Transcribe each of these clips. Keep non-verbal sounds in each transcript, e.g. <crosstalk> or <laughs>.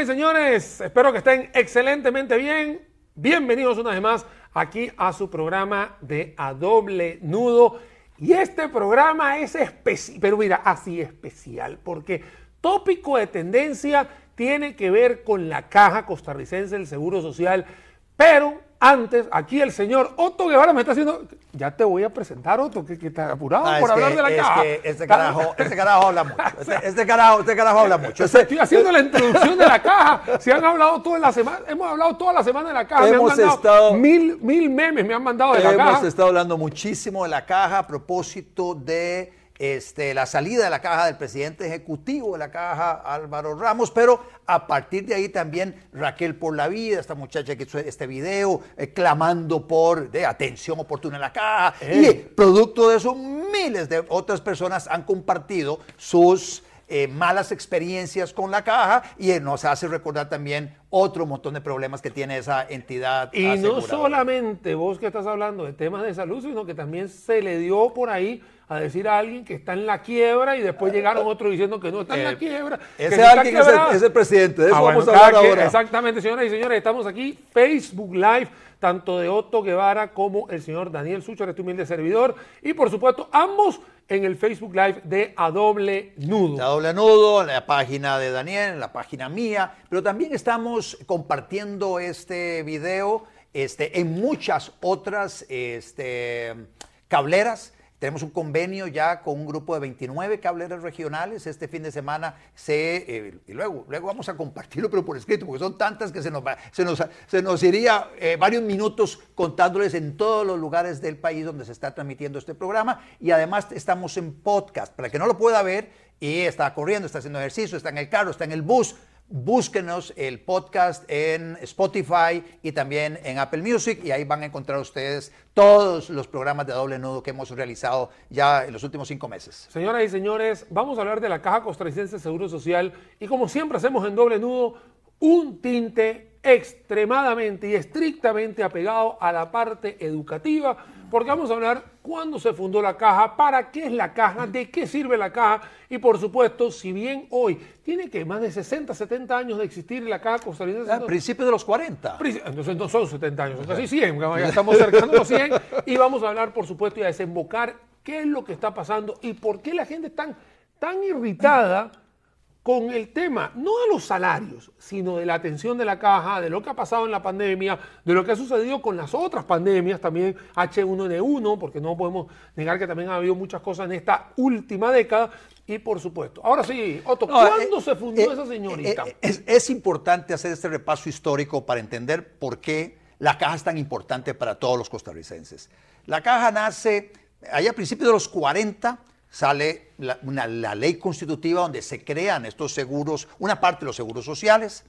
Y señores, espero que estén excelentemente bien. Bienvenidos una vez más aquí a su programa de A Doble Nudo. Y este programa es especial, pero mira, así especial, porque tópico de tendencia tiene que ver con la caja costarricense del Seguro Social, pero antes, aquí el señor Otto Guevara me está haciendo. Ya te voy a presentar, Otto, que, que está apurado Ah, por hablar que- de la es caja. que este carajo, este carajo habla mucho. <laughs> Este, este carajo, este carajo habla mucho. Este- Estoy haciendo la introducción de la caja. Se han hablado toda la semana, hemos hablado toda la semana de la caja. Hemos me han estado- mil, mil memes, me han mandado de la Hemos caja. estado hablando muchísimo de la caja a propósito de este, la salida de la caja del presidente ejecutivo de la caja, Álvaro Ramos, pero a partir de ahí también Raquel por la vida, esta muchacha que hizo este video, eh, clamando por de atención oportuna en la caja. Y producto de eso, miles de otras personas han compartido sus eh, malas experiencias con la caja y eh, nos hace recordar también otro montón de problemas que tiene esa entidad. Y no solamente vos que estás hablando de temas de salud, sino que también se le dio por ahí a decir a alguien que está en la quiebra y después llegaron otros diciendo que no está en la Eh, quiebra. Ese alguien es el, quebrada. es el presidente, de eso Ah, vamos bueno, a hablar ahora. Exactamente, señoras y señores, estamos aquí, Facebook Live, tanto de Otto Guevara como el señor Daniel Sucho, este humilde servidor, y por supuesto, ambos en el Facebook Live de A Doble Nudo. La doble nudo, la página de Daniel, la página mía, pero también estamos compartiendo este video este, en muchas otras este, cableras. Tenemos un convenio ya con un grupo de 29 cableras regionales. Este fin de semana se, eh, y luego, luego vamos a compartirlo, pero por escrito, porque son tantas que se nos, se nos, se nos iría eh, varios minutos contándoles en todos los lugares del país donde se está transmitiendo este programa. Y además estamos en podcast, para que no lo pueda ver y está corriendo, está haciendo ejercicio, está en el carro, está en el bus. Búsquenos el podcast en Spotify y también en Apple Music y ahí van a encontrar ustedes todos los programas de doble nudo que hemos realizado ya en los últimos cinco meses. Señoras y señores, vamos a hablar de la Caja Costarricense de Seguro Social y como siempre hacemos en doble nudo, un tinte extremadamente y estrictamente apegado a la parte educativa, porque vamos a hablar cuándo se fundó la caja, para qué es la caja, de qué sirve la caja y por supuesto, si bien hoy tiene que más de 60, 70 años de existir la Caja Costarricense A principios de los 40. Pri- Entonces no son 70 años, son casi 100, ya estamos cercano a los 100 <laughs> y vamos a hablar, por supuesto, y a desembocar qué es lo que está pasando y por qué la gente está tan, tan irritada con el tema, no de los salarios, sino de la atención de la caja, de lo que ha pasado en la pandemia, de lo que ha sucedido con las otras pandemias, también H1N1, porque no podemos negar que también ha habido muchas cosas en esta última década, y por supuesto. Ahora sí, Otto, No, ¿cuándo eh, se fundó eh, esa señorita? eh, es, es importante hacer este repaso histórico para entender por qué la caja es tan importante para todos los costarricenses. La caja nace allá a principios de los 40, sale la, una- la ley constitutiva donde se crean estos seguros, una parte de los seguros sociales.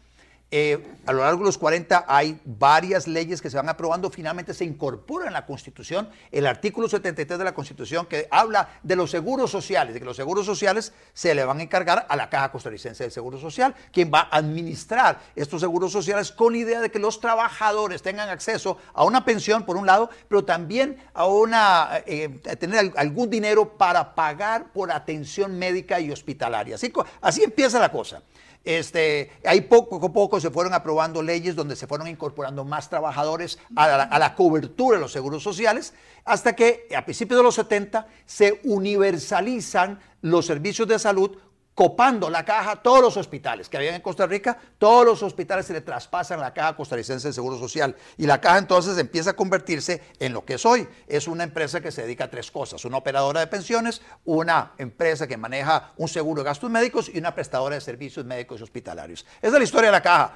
Eh, a lo largo de los 40 hay varias leyes que se van aprobando, finalmente se incorpora en la Constitución el artículo 73 de la Constitución que habla de los seguros sociales, de que los seguros sociales se le van a encargar a la Caja Costarricense del Seguro Social, quien va a administrar estos seguros sociales con la idea de que los trabajadores tengan acceso a una pensión, por un lado, pero también a, una, eh, tener al- algún dinero para pagar por atención médica y hospitalaria. Así, así empieza la cosa. Este, ahí poco a poco se fueron aprobando leyes donde se fueron incorporando más trabajadores a la, a la cobertura de los seguros sociales, hasta que a principios de los 70 se universalizan los servicios de salud copando la caja todos los hospitales que habían en Costa Rica, todos los hospitales se le traspasan la caja costarricense de Seguro Social y la caja entonces empieza a convertirse en lo que es hoy. Es una empresa que se dedica a tres cosas, una operadora de pensiones, una empresa que maneja un seguro de gastos médicos y una prestadora de servicios médicos y hospitalarios. Esa es la historia de la caja.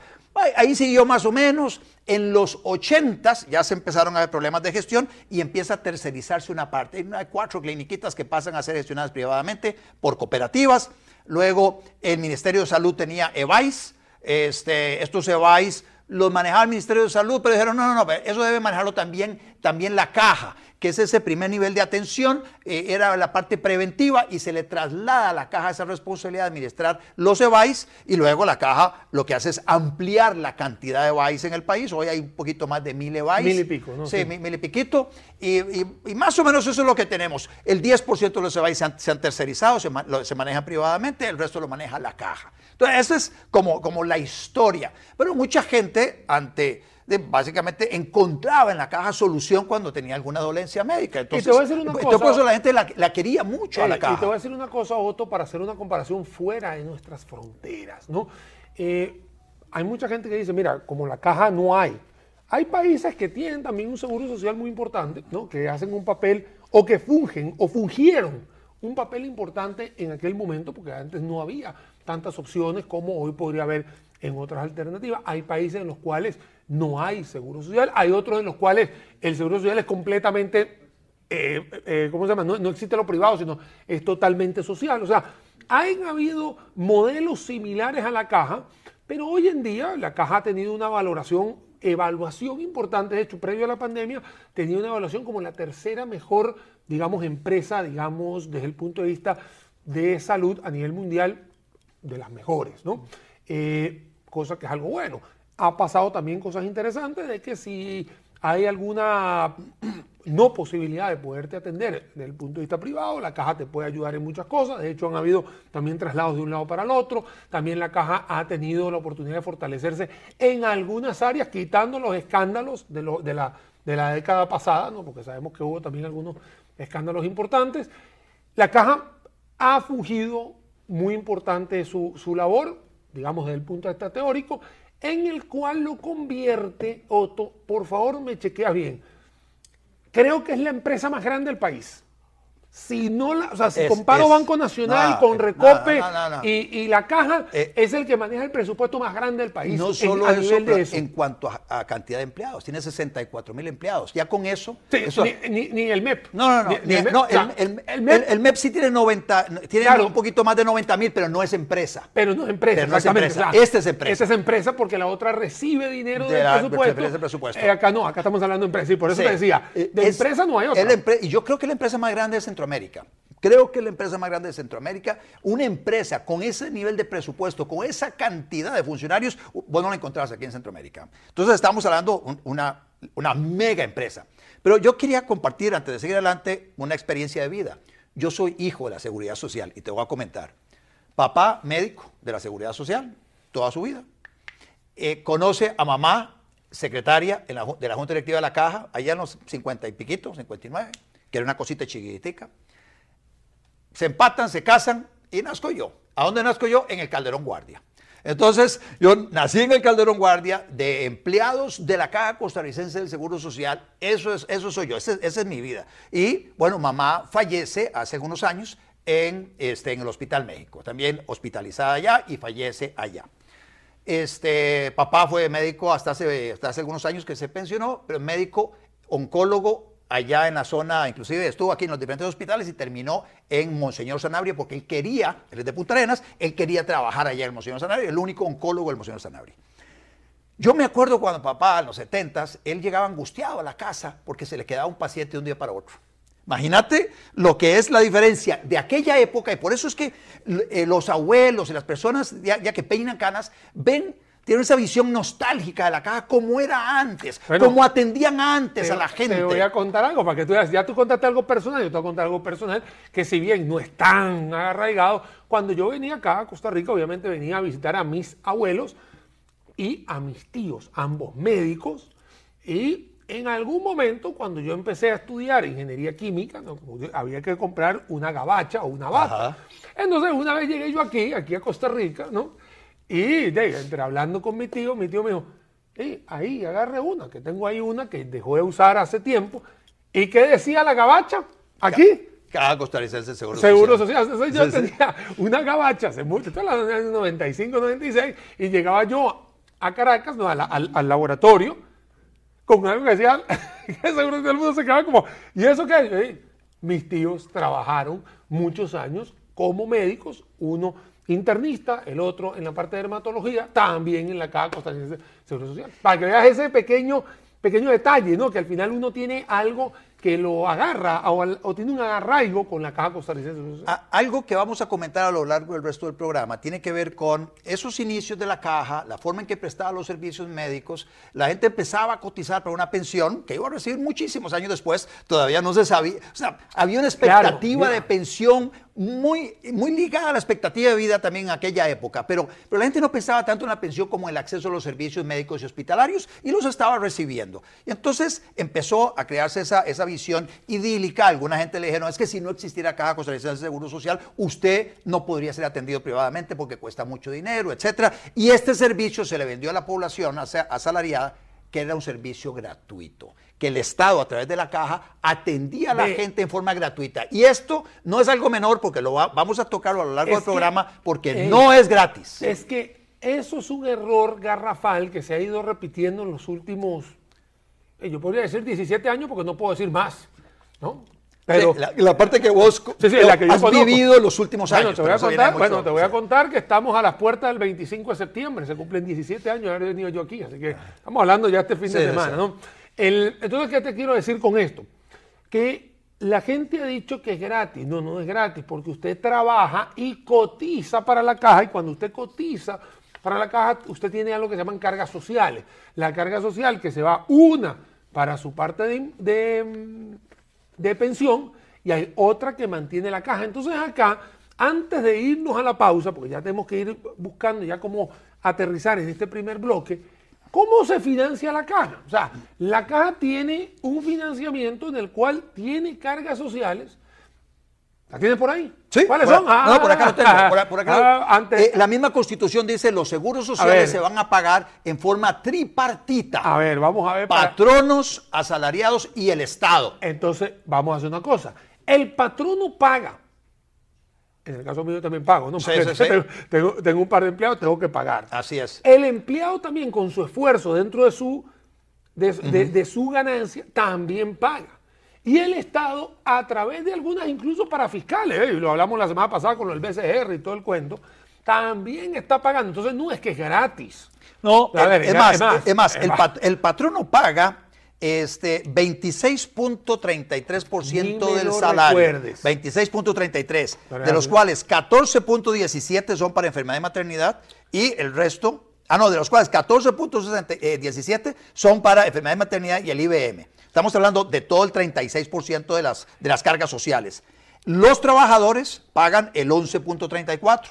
Ahí- siguió más o menos. En los 80 ya se empezaron a ver problemas de gestión y empieza a tercerizarse una parte. Hay cuatro cliniquitas que pasan a ser gestionadas privadamente por cooperativas. Luego el Ministerio de Salud tenía EVAIS. Este, estos EVAIS los manejaba el Ministerio de Salud, pero dijeron, no, no, no, eso debe manejarlo también, también la caja, que es ese primer nivel de atención, eh, era la parte preventiva y se le traslada a la caja esa responsabilidad de administrar los EVAIS y luego la caja lo que hace es ampliar la cantidad de EVAIS en el país. Hoy hay un poquito más de mil EVAIS. Mil y pico, ¿no? Sí, sí. Mil, y piquito. Y, y, y, más o menos eso es lo que tenemos. El 10% de los EVAIS se han, se han tercerizado, se, lo, se manejan privadamente, el resto lo maneja la caja. Entonces, esa es como, como la historia. Pero mucha gente ante de, básicamente encontraba en la caja solución cuando tenía alguna dolencia médica. Entonces, y te voy a decir una cosa. Entonces, eso la gente la, la quería mucho eh, a la caja. Y te voy a decir una cosa, Otto, para hacer una comparación fuera de nuestras fronteras. ¿no? Eh, hay mucha gente que dice, mira, como la caja no hay. Hay países que tienen también un seguro social muy importante, ¿no? que hacen un papel o que fungen o fungieron un papel importante en aquel momento, porque antes no había tantas opciones como hoy podría haber en otras alternativas. Hay países en los cuales no hay seguro social, hay otros en los cuales el seguro social es completamente, eh, eh, ¿cómo se llama? No, no, existe lo privado, sino es totalmente social. O sea, han habido modelos similares a la caja, pero hoy en día la caja ha tenido una valoración, evaluación importante. De hecho, previo a la pandemia, tenía una evaluación como la tercera mejor, digamos, empresa, digamos, desde el punto de vista de salud a nivel mundial, de las mejores, ¿no? Eh, cosa que es algo bueno. Ha pasado también cosas interesantes de que si hay alguna <clears throat> no posibilidad de poderte atender desde el punto de vista privado, la caja te puede ayudar en muchas cosas. De hecho, han habido también traslados de un lado para el otro. También la caja ha tenido la oportunidad de fortalecerse en algunas áreas, quitando los escándalos de, la década pasada, ¿no? porque sabemos que hubo también algunos escándalos importantes. La caja ha fungido muy importante su, su labor, digamos desde el punto de vista teórico, en el cual lo convierte, Otto, por favor me chequeas bien, creo que es la empresa más grande del país. Si no la, o sea, si Es- comparo es- Banco Nacional con no, Recope. Y, y la caja, Eh, es el que maneja el presupuesto más grande del país. No en- solo a eso, de eso. en cuanto a, a cantidad de empleados, tiene 64 mil empleados. Ya con eso. Sí, eso- ni, ni- ni el MEP. no, no, no. Ni- MEP. el, el- el el- MEP, el MEP sí tiene 90, tiene Claro. un poquito más de 90 mil, pero no es empresa. pero no es empresa. Pero no es empresa. O sea, Esta es empresa. Esta es empresa porque la otra recibe dinero De del la- presupuesto. Eh, acá no, acá estamos hablando de empresa. Y por eso Sí. te decía, Eh, de es- empresa no hay otra. es y yo creo que la empresa más grande de Centroamérica. Creo que la empresa más grande de Centroamérica, una empresa con ese nivel de presupuesto, con esa cantidad de funcionarios, vos no la encontrás aquí en Centroamérica. Entonces estamos hablando de una, mega empresa. Pero yo quería compartir, antes de seguir adelante, una experiencia de vida. Yo soy hijo de la Seguridad Social y te voy a comentar. Papá médico de la Seguridad Social, toda su vida eh, conoce a mamá, secretaria de la Junta Directiva de la Caja, allá en los 50 y piquito, 59, que era una cosita chiquitica. Se empatan, se casan y nazco yo. ¿A dónde nazco yo? En el Calderón Guardia. Entonces, yo nací en el Calderón Guardia de empleados de la Caja Costarricense del Seguro Social. Eso, es, eso soy yo, esa es mi vida. Y bueno, mamá fallece hace algunos años en, este, en el Hospital México, también hospitalizada allá y fallece allá. Este, papá fue médico hasta hace, hasta hace algunos años que se pensionó, pero médico oncólogo allá en la zona, inclusive estuvo aquí en los diferentes hospitales y terminó en Monseñor Sanabria porque él quería, él es de Punta Arenas, él quería trabajar allá en Monseñor Sanabria, el único oncólogo del Monseñor Sanabria. Yo me acuerdo cuando papá, en los 70 él llegaba angustiado a la casa porque se le quedaba un paciente de un día para otro. Imagínate lo que es la diferencia de aquella época y por eso es que eh, los abuelos y las personas ya, ya que peinan canas ven, tienen esa visión nostálgica de la caja como era antes, Bueno, como atendían antes Te- a la gente. Te voy a contar algo para que tú veas. Ya tú contaste algo personal, yo te voy a contar algo personal que si bien no es tan arraigado, cuando yo venía acá a Costa Rica, obviamente venía a visitar a mis abuelos y a mis tíos, ambos médicos, y en algún momento cuando yo empecé a estudiar ingeniería química, ¿no? había que comprar una gabacha o una bata. Ajá. Entonces una vez llegué yo aquí, aquí a Costa Rica, ¿no? Y de, entre hablando con mi tío, mi tío me dijo, "Ey, ahí agarre una, que tengo ahí una que dejó de usar hace tiempo. ¿Y qué decía la gabacha? Aquí. Caja costarricense Seguro, Seguro Social. social. Yo tenía una gabacha hace mucho, hablando de años 95, 96, y llegaba yo a Caracas, no, a la- al, al laboratorio, con algo que decía, <laughs> que seguro todo el mundo se quedaba como, ¿y eso qué? Yo, "Ey, mis tíos trabajaron muchos años como médicos, uno internista, el otro en la parte de dermatología, también en la Caja Costarricense de Seguro Social. Para que veas ese pequeño, pequeño detalle, ¿no? Que al final uno tiene algo que lo agarra o, o tiene un arraigo con la Caja Costarricense. A- algo que vamos a comentar a lo largo del resto del programa tiene que ver con esos inicios de la caja, la forma en que prestaba los servicios médicos. La gente empezaba a cotizar para una pensión que iba a recibir muchísimos años después, todavía no se sabía. O sea, había una expectativa Claro, de pensión muy, muy ligada a la expectativa de vida también en aquella época, pero, pero la gente no pensaba tanto en la pensión como en el acceso a los servicios médicos y hospitalarios y los estaba recibiendo. Y entonces empezó a crearse esa, esa visión idílica. Alguna gente le dijeron, es que si no existiera Caja Costarricense de Seguro Social, usted no podría ser atendido privadamente porque cuesta mucho dinero, etcétera. Y este servicio se le vendió a la población asa- asalariada que era un servicio gratuito, que el Estado a través de la caja atendía a la gente en forma gratuita. Y esto no es algo menor porque lo va- vamos a tocarlo a lo largo del que- programa porque eh, no es gratis. Es que eso es un error garrafal que se ha ido repitiendo en los últimos, eh, yo podría decir 17 años porque no puedo decir más, ¿no? Pero Sí, la, la parte que vos Sí, sí, la que yo has conozco. vivido los últimos Bueno, años. te voy a contar, mucho- bueno, te voy a contar que estamos a las puertas del 25 de septiembre, se cumplen 17 años de haber venido yo aquí, así que estamos hablando ya este fin de semana. ¿no? El- entonces, ¿qué te quiero decir con esto? Que la gente ha dicho que es gratis, no, no es gratis, porque usted trabaja y cotiza para la caja, y cuando usted cotiza para la caja, usted tiene algo que se llaman cargas sociales. La carga social que se va una para su parte de, de, de pensión y hay otra que mantiene la caja. Entonces acá, antes de irnos a la pausa, porque ya tenemos que ir buscando ya cómo aterrizar en este primer bloque, ¿cómo se financia la caja? O sea, la caja tiene un financiamiento en el cual tiene cargas sociales. ¿La tiene por ahí? Sí, ¿Cuáles por- son? No, por acá lo tengo. Por, por acá. ah, antes, Eh, la misma constitución dice los seguros sociales se van a pagar en forma tripartita. a ver, vamos a ver. para- Patronos, asalariados y el Estado. Entonces, vamos a hacer una cosa. El patrono paga. En el caso mío también pago, ¿no? Sí, sí, sí. Tengo, un par de empleados, tengo que pagar. Así es. El empleado también con su esfuerzo dentro de su, de, de- de su ganancia también paga. Y el Estado, a través de algunas, incluso para fiscales, ¿eh? y lo hablamos la semana pasada con el BCR y todo el cuento, también está pagando. Entonces no es que es gratis. No, A ver, es, más, es más, es más, es el, más. pat- el patrono paga este 26.33% Ni me del salario. recuerdes. 26.33, Pero de los cuales 14.17 son para enfermedad y maternidad y el resto, ah no, de los cuales 14.17 son para enfermedad y maternidad y el IBM. Estamos hablando de todo el 36% de las, de las cargas sociales. Los trabajadores pagan el 11.34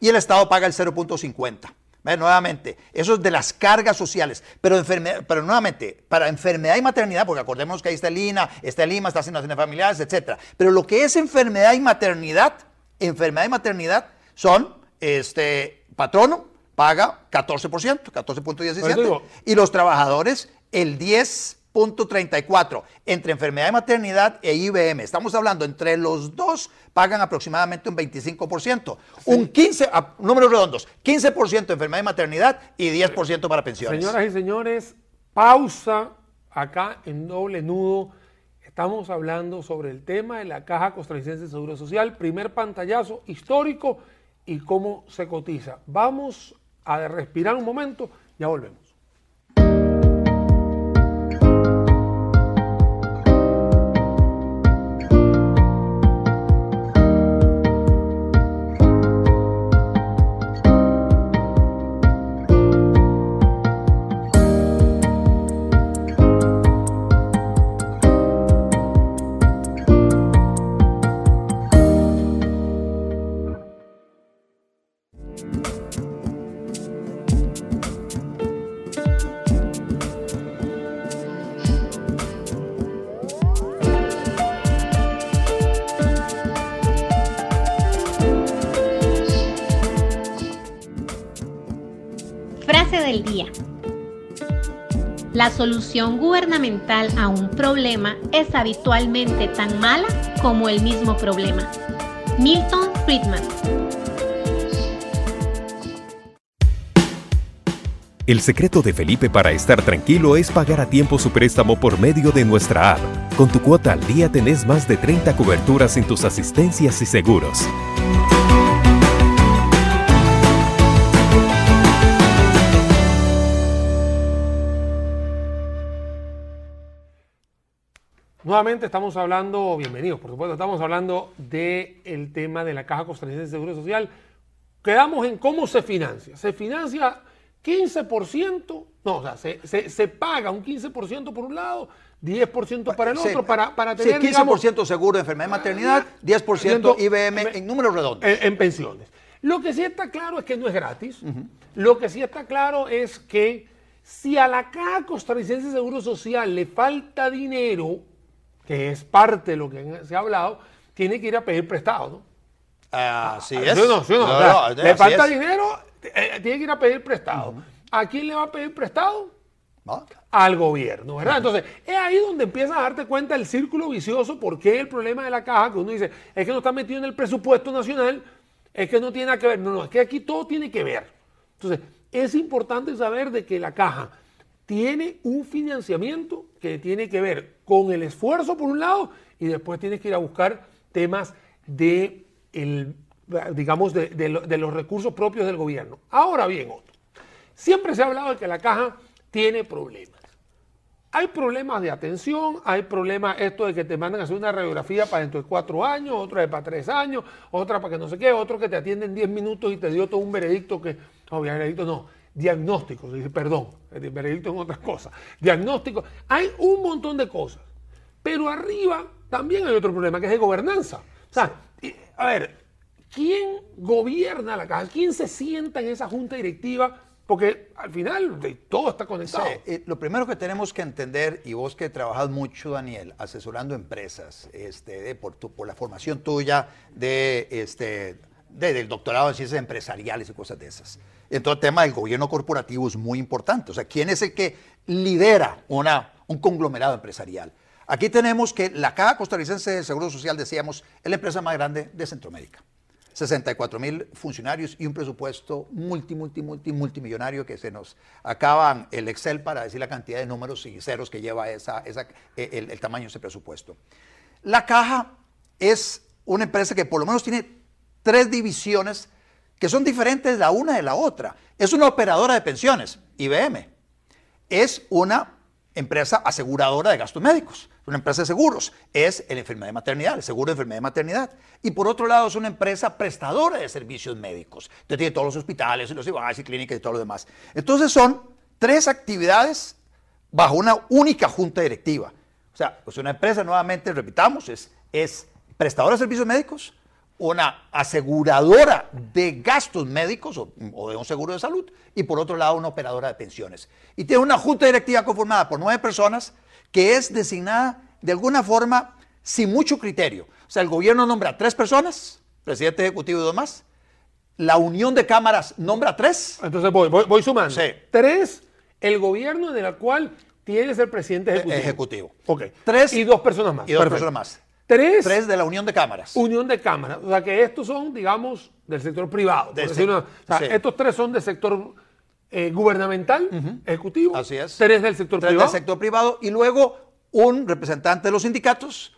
y el Estado paga el 0.50. Ve, Nuevamente, eso es de las cargas sociales, pero, enferme- pero nuevamente, para enfermedad y maternidad, porque acordémonos que ahí está el INA, está el IMA, está asignaciones familiares, etcétera. Pero lo que es enfermedad y maternidad, enfermedad y maternidad son, este, patrono paga 14%, Por eso 14.17, digo- y los trabajadores el 10.34 entre enfermedad y maternidad e IBM. Estamos hablando entre los dos pagan aproximadamente un 25%. Un 15, a- números redondos, 15% enfermedad y maternidad y 10% para pensiones. Señoras y señores, pausa acá en doble nudo. Estamos hablando sobre el tema de la Caja Costarricense de Seguro Social, primer pantallazo histórico y cómo se cotiza. Vamos a respirar un momento, ya volvemos. Solución gubernamental a un problema es habitualmente tan mala como el mismo problema. Milton Friedman. El secreto de Felipe para estar tranquilo es pagar a tiempo su préstamo por medio de nuestra app. Con tu cuota al día tenés más de 30 coberturas en tus asistencias y seguros. Nuevamente estamos hablando, bienvenidos, por supuesto, estamos hablando del tema de la Caja Costarricense de Seguro Social. Quedamos en cómo se financia. Se financia 15%, no, o sea, se, se, paga un 15% por un lado, 10% para el otro, para, para tener. Sí, 15% seguro de enfermedad y maternidad, 10% IBM en, números redondos. En, pensiones. Lo que sí está claro es que no es gratis. Lo que sí está claro es que si a la Caja Costarricense de Seguro Social le falta dinero, que es parte de lo que se ha hablado, tiene que ir a pedir prestado, ¿no? Así es. le falta dinero, eh, tiene que ir a pedir prestado. ¿A quién le va a pedir prestado? Al gobierno, ¿verdad? Entonces, es ahí donde empiezas a darte cuenta del círculo vicioso, porque el problema de la caja, que uno dice, es que no está metido en el presupuesto nacional, es que no tiene nada que ver. No, no, es que aquí todo tiene que ver. Entonces, es importante saber de que la caja tiene un financiamiento que tiene que ver con el esfuerzo por un lado y después tienes que ir a buscar temas de, el, digamos, de, los recursos propios del gobierno. Ahora bien, otro. Siempre se ha hablado de que la caja tiene problemas. Hay problemas de atención, hay problemas esto de que te mandan a hacer una radiografía para dentro de cuatro años, otra de para tres años, otra para que no sé qué, otro que te atienden diez minutos y te dio todo un veredicto que, veredicto no, diagnóstico, perdón, el veredicto es otra cosa, diagnóstico, hay un montón de cosas, pero arriba también hay otro problema que es de gobernanza. O sea, a ver, ¿quién gobierna la caja? ¿Quién se sienta en esa junta directiva? Porque al final todo está conectado. Eh, lo primero que tenemos que entender, y vos que trabajas mucho, Daniel, asesorando empresas, este, por, por la formación tuya de, este, del doctorado en ciencias empresariales y cosas de esas. Entonces el tema del gobierno corporativo es muy importante. O sea, ¿quién es el que lidera una, un conglomerado empresarial? Aquí tenemos que la Caja Costarricense de Seguro Social, decíamos, es la empresa más grande de Centroamérica. 64 mil funcionarios y un presupuesto multi, multi, multi, multimillonario que se nos acaban el Excel para decir la cantidad de números y ceros que lleva esa, esa, el, el tamaño de ese presupuesto. La caja es una empresa que por lo menos tiene tres divisiones que son diferentes la una de la otra. Es una operadora de pensiones, IBM. Es una empresa aseguradora de gastos médicos, una empresa de seguros. Es el enfermedad de maternidad, el seguro de enfermedad de maternidad. Y por otro lado, es una empresa prestadora de servicios médicos. Entonces tiene todos los hospitales, y los IBAs y clínicas y todo lo demás. Entonces son tres actividades bajo una única junta directiva. O sea, pues una empresa, nuevamente, repitamos, es, es prestadora de servicios médicos, una aseguradora de gastos médicos o, de un seguro de salud y por otro lado una operadora de pensiones. Y tiene una junta directiva conformada por nueve personas que es designada de alguna forma sin mucho criterio. O sea, el gobierno nombra tres personas, presidente ejecutivo y dos más. La unión de cámaras nombra tres. Entonces voy, voy, sumando. Sí. Tres, el gobierno de la cual tienes el presidente ejecutivo. Ejecutivo. Ok. Tres. Y dos personas más. Y dos personas más. Tres, Tres de la Unión de Cámaras. Unión de Cámaras. O sea que estos son, digamos, del sector privado. Estos tres son del sector eh, gubernamental, ejecutivo. Así es. Tres del sector tres privado. del sector privado. Y luego un representante de los sindicatos,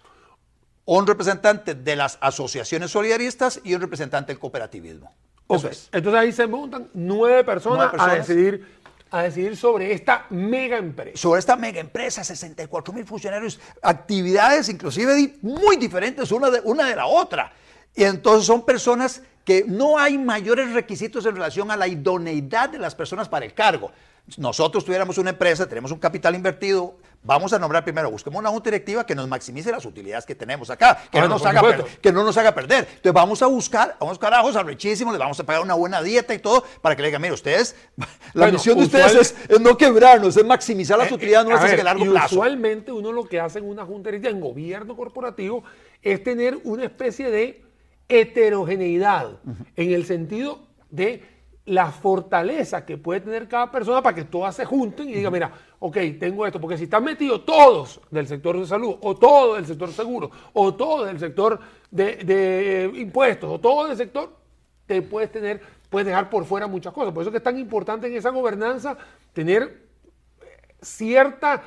un representante de las asociaciones solidaristas y un representante del cooperativismo. Entonces ahí se montan nueve personas, nueve personas. a decidir a decidir sobre esta mega empresa. Sobre esta mega empresa, 64 mil funcionarios, actividades inclusive muy diferentes una de, una de la otra. Y entonces son personas que no hay mayores requisitos en relación a la idoneidad de las personas para el cargo. Nosotros tuviéramos una empresa, tenemos un capital invertido, Vamos a nombrar primero, busquemos una junta directiva que nos maximice las utilidades que tenemos acá, que, no, nos haga que no nos haga perder. Entonces vamos a buscar, vamos a buscar a ojos arrechísimos, les vamos a pagar una buena dieta y todo, para que le digan, mire, ustedes, <laughs> la misión de ustedes es, no quebrarnos, es maximizar las eh, utilidades nuestras en el largo plazo. Usualmente uno lo que hace en una junta directiva, en gobierno corporativo, es tener una especie de heterogeneidad, en el sentido de la fortaleza que puede tener cada persona para que todas se junten y digan, mira, ok, tengo esto, porque si están metidos todos del sector de salud, o todo del sector seguro, o todo del sector de, impuestos, o todo del sector, te puedes tener, puedes dejar por fuera muchas cosas. Por eso que es tan importante en esa gobernanza tener cierta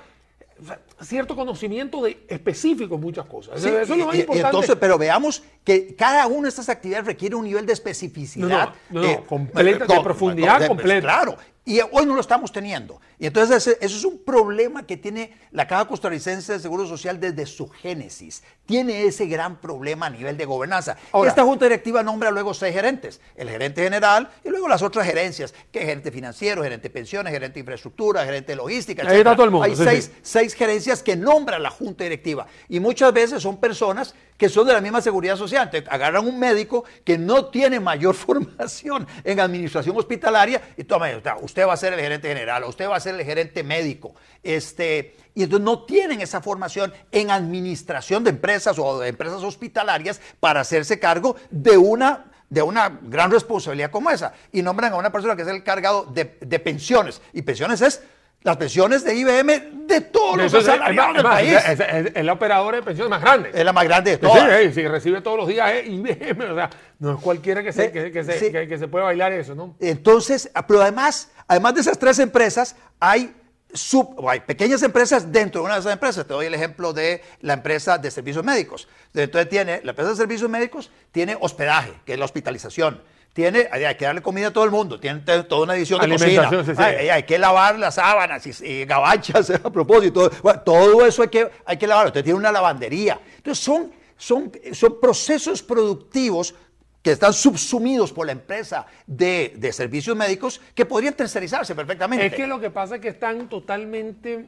cierto conocimiento de específico en muchas cosas. Eso es lo más importante. Entonces, pero veamos que cada una de estas actividades requiere un nivel de especificidad. No, no, eh, completa, de profundidad completa. Claro, Y hoy no lo estamos teniendo. Y entonces ese, eso es un problema que tiene la Caja Costarricense de Seguro Social desde su génesis. Tiene ese gran problema a nivel de gobernanza. Ahora- Esta Junta Directiva nombra luego seis gerentes. El gerente general y luego las otras gerencias, que es gerente financiero, gerente de pensiones, gerente de infraestructura, gerente de logística, Ahí está etcétera. todo el mundo, Hay sí, seis, sí. seis gerencias que nombra la Junta Directiva. Y muchas veces son personas que son de la misma seguridad social. Entonces, agarran un médico que no tiene mayor <laughs> formación en administración hospitalaria y toma, usted va a ser el gerente general, usted va a ser el gerente médico. Este, y entonces no tienen esa formación en administración de empresas o de empresas hospitalarias para hacerse cargo de una de una gran responsabilidad como esa. Y nombran a una persona que es el cargado de, de pensiones. Y pensiones es las pensiones de IBM de todos los Eso es- asalariados del país. Es, es- es la operadora de pensiones más grande. Es la más grande de todas. sí, sí, recibe todos los días eh, IBM, o sea, no es cualquiera que se, que, que se, sí. que- que se pueda bailar eso, ¿no? Entonces, pero además, además de esas tres empresas, hay, sub, o hay pequeñas empresas dentro de una de esas empresas. Te doy el ejemplo de la empresa de servicios médicos. Entonces tiene, la empresa de servicios médicos tiene hospedaje, que es la hospitalización. Tiene, hay que darle comida a todo el mundo, tiene toda una división de cocina. Alimentación, sí, sí. Hay, hay que lavar las sábanas y, y gabachas <laughs> a propósito. Bueno, todo eso hay que, hay que lavarlo. Usted tiene una lavandería. Entonces son, son, son procesos productivos que están subsumidos por la empresa de, de servicios médicos que podrían tercerizarse perfectamente. Es que lo que pasa es que están totalmente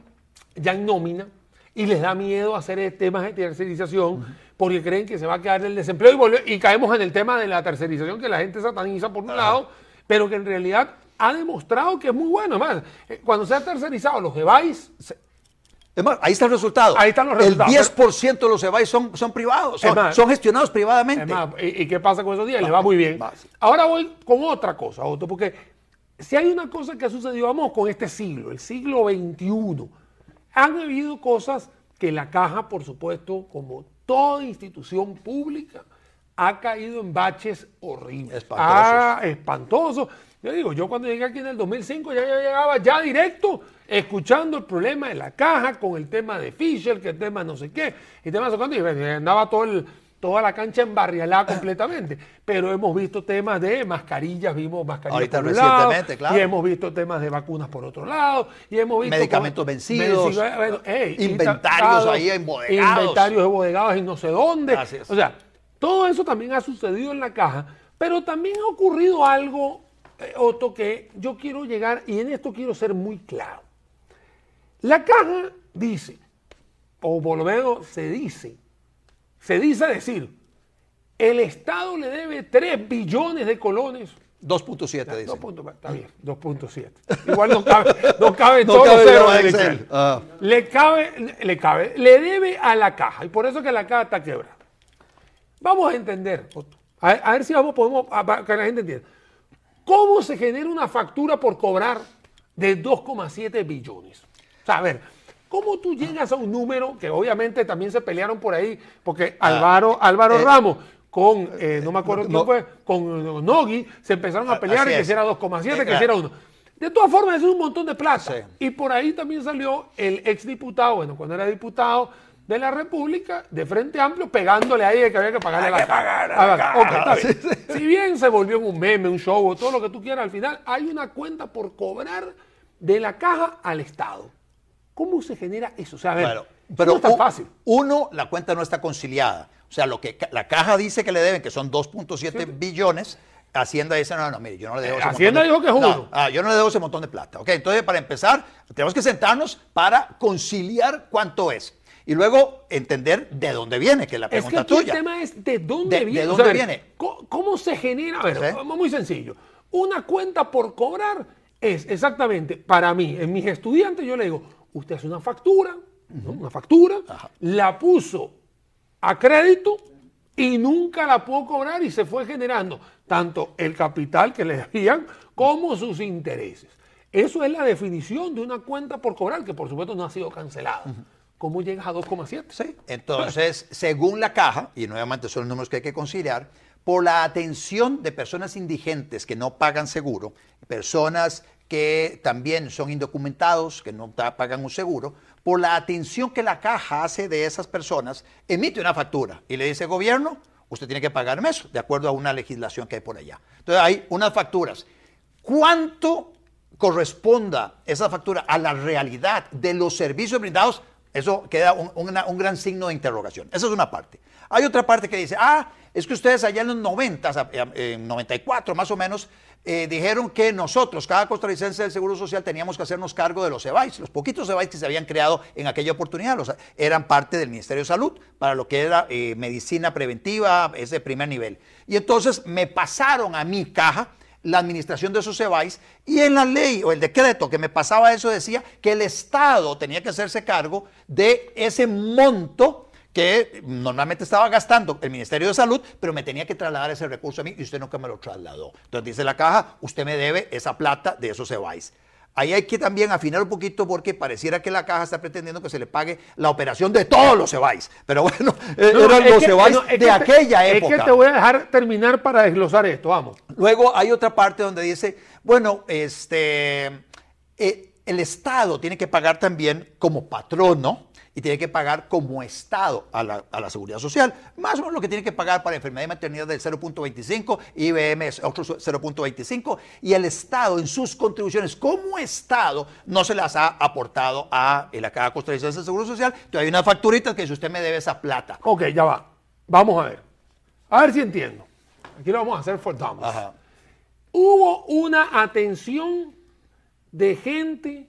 ya en nómina y les da miedo hacer temas de tercerización porque creen que se va a quedar el desempleo y, volve- y caemos en el tema de la tercerización que la gente sataniza por un lado, pero que en realidad ha demostrado que es muy bueno. Además, eh, cuando se ha tercerizado los EVAIS, se- Es más, ahí está el resultado. Ahí están los resultados. El 10% de los EVAIS son, son privados, son, Es más, son gestionados privadamente. ¿y, y qué pasa con esos días? Les va muy bien. Ahora voy con otra cosa, Otto, porque si hay una cosa que ha sucedido, vamos con este siglo, el siglo XXI, han habido cosas que la caja, por supuesto, como toda institución pública, ha caído en baches horribles. Espantosos. Ah, espantosos. Yo digo, yo cuando llegué aquí en el 2005 ya, ya llegaba ya directo escuchando el problema de la caja con el tema de Fisher, que el tema no sé qué, y tema no sé cuánto, y andaba todo el- toda la cancha embarrialada completamente. Pero hemos visto temas de mascarillas, vimos mascarillas Ahorita por un lado, recientemente, claro. y hemos visto temas de vacunas por otro lado, y hemos visto Medicamentos vencidos, inventarios ta- ahí embodegados. Inventarios embodegados y no sé dónde. O sea, todo eso también ha sucedido en la caja, pero también ha ocurrido algo, eh, Otto, que yo quiero llegar, y en esto quiero ser muy claro. La caja dice, o por lo menos se dice, se dice decir, el Estado le debe 3 billones de colones. 2.7 dice. Dos puntos, está bien, 2.7. Igual no cabe, no cabe No todo cabe cero Excel. Ah. Le cabe, le cabe, le debe a la caja, y por eso que la caja está quebrada. Vamos a entender, a, a ver si vamos, podemos, a- para que la gente entienda. ¿Cómo se genera una factura por cobrar de 2,7 billones? O sea, a ver, ¿cómo tú llegas a un número que obviamente también se pelearon por ahí? Porque Álvaro, Álvaro eh, Ramos con, eh, no me acuerdo no- quién fue, con eh, Nogui, se empezaron a pelear Así y que si era 2,7, Eh, que si era 1. De todas formas, es un montón de plata. Sí. Y por ahí también salió el exdiputado, bueno, cuando era diputado de la República, de Frente Amplio, pegándole ahí de que había que pagarle la caja. A la- está bien. Si bien se volvió un meme, un show, todo lo que tú quieras, al final hay una cuenta por cobrar de la caja al Estado. ¿Cómo se genera eso? O sea, a ver, pero no es tan fácil. uno, la cuenta no está conciliada. O sea, lo que la caja dice que le deben, que son 2.7 billones, Hacienda dice, no, no, mire, yo no le debo ese Eh, Hacienda montón de- dijo que es No, ah, yo no le debo ese montón de plata. Ok, entonces para empezar, tenemos que sentarnos para conciliar cuánto es. Y luego entender de dónde viene, que es la Es que pregunta tuya. el tema es de dónde De- viene. de O dónde sea, viene. ¿Cómo, cómo se genera? A ver, Sí. muy sencillo. Una cuenta por cobrar es exactamente, para mí, en mis estudiantes, yo le digo, usted hace una factura, ¿no? una factura, la puso a crédito y nunca la pudo cobrar y se fue generando tanto el capital que le debían como sus intereses. Eso es la definición de una cuenta por cobrar, que por supuesto no ha sido cancelada. ¿Cómo llegas a 2,7? Sí. Entonces, <laughs> según la caja, y nuevamente son los números que hay que conciliar, por la atención de personas indigentes que no pagan seguro, personas que también son indocumentados, que no pagan un seguro, por la atención que la caja hace de esas personas, emite una factura y le dice, gobierno, usted tiene que pagarme eso, de acuerdo a una legislación que hay por allá. Entonces hay unas facturas. ¿Cuánto corresponda esa factura a la realidad de los servicios brindados, eso queda un, una- un gran signo de interrogación. Esa es una parte. Hay otra parte que dice, ah, es que ustedes allá en los 90, o sea, en 94 más o menos, eh, dijeron que nosotros, cada costarricense del Seguro Social, teníamos que hacernos cargo de los EBAIS, los poquitos EBAIS que se habían creado en aquella oportunidad, eran parte del Ministerio de Salud para lo que era eh, medicina preventiva, ese primer nivel. Y entonces me pasaron a mi caja la administración de esos EBAIS y en la ley o el decreto que me pasaba eso decía que el Estado tenía que hacerse cargo de ese monto que normalmente estaba gastando el Ministerio de Salud, pero me tenía que trasladar ese recurso a mí y usted nunca me lo trasladó. Entonces dice la caja, usted me debe esa plata de esos EBAIS. Ahí hay que también afinar un poquito porque pareciera que la caja está pretendiendo que se le pague la operación de todos los EBAIS. Pero bueno, eh, No, eran los que- no, que de te- aquella época. Es que te voy a dejar terminar para desglosar esto, vamos. Luego hay otra parte donde dice, bueno, este, eh, el Estado tiene que pagar también como patrono y tiene que pagar como Estado a la, a la seguridad social, más o menos lo que tiene que pagar para enfermedad y maternidad del 0.25, IBM es otro 0.25, y el Estado en sus contribuciones como Estado no se las ha aportado a la Caja Costarricense de Seguro Social, entonces hay una facturita que dice usted me debe esa plata. Ok, ya va. Vamos a ver. A ver si entiendo. Aquí lo vamos a hacer for. Ajá. Hubo una atención de gente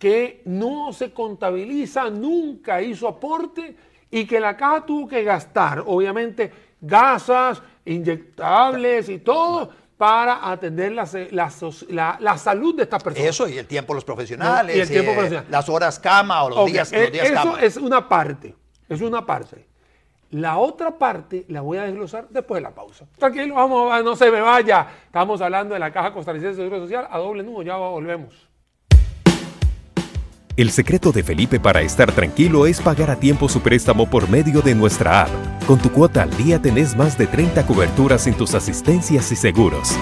que no se contabiliza, nunca hizo aporte y que la caja tuvo que gastar, obviamente, gasas, inyectables y todo para atender la, la la- la salud de estas personas. Eso y el tiempo de los profesionales, y el tiempo eh, profesional. las horas cama o los días, eh, los días eso cama. es una parte, es una parte. La otra parte la voy a desglosar después de la pausa. Tranquilo, vamos, no se me vaya. Estamos hablando de la Caja Costarricense de Seguro Social a doble nudo, ya volvemos. El secreto de Felipe para estar tranquilo es pagar a tiempo su préstamo por medio de nuestra app. Con tu cuota al día tenés más de 30 coberturas en tus asistencias y seguros.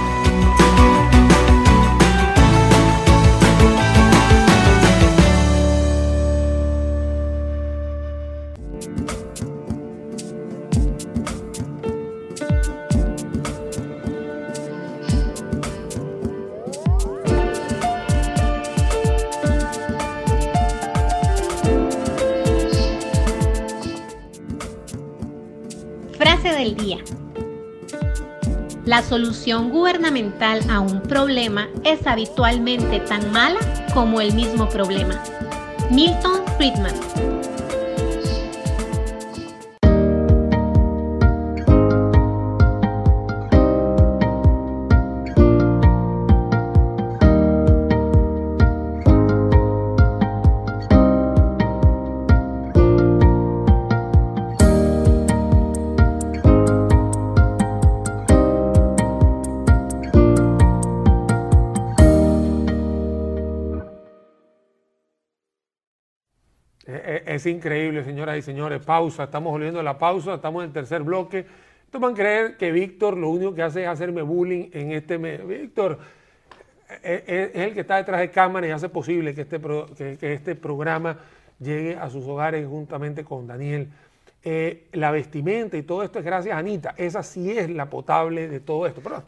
Frase del día. La solución gubernamental a un problema es habitualmente tan mala como el mismo problema. Milton Friedman. Es increíble, señoras y señores. Pausa, estamos volviendo a la pausa, estamos en el tercer bloque. Ustedes van a creer que Víctor lo único que hace es hacerme bullying en este mes. Víctor eh, eh, es el que está detrás de cámara y hace posible que este, que este programa llegue a sus hogares juntamente con Daniel. Eh, la vestimenta y todo esto es gracias a Anita. Esa sí es la potable de todo esto. Pero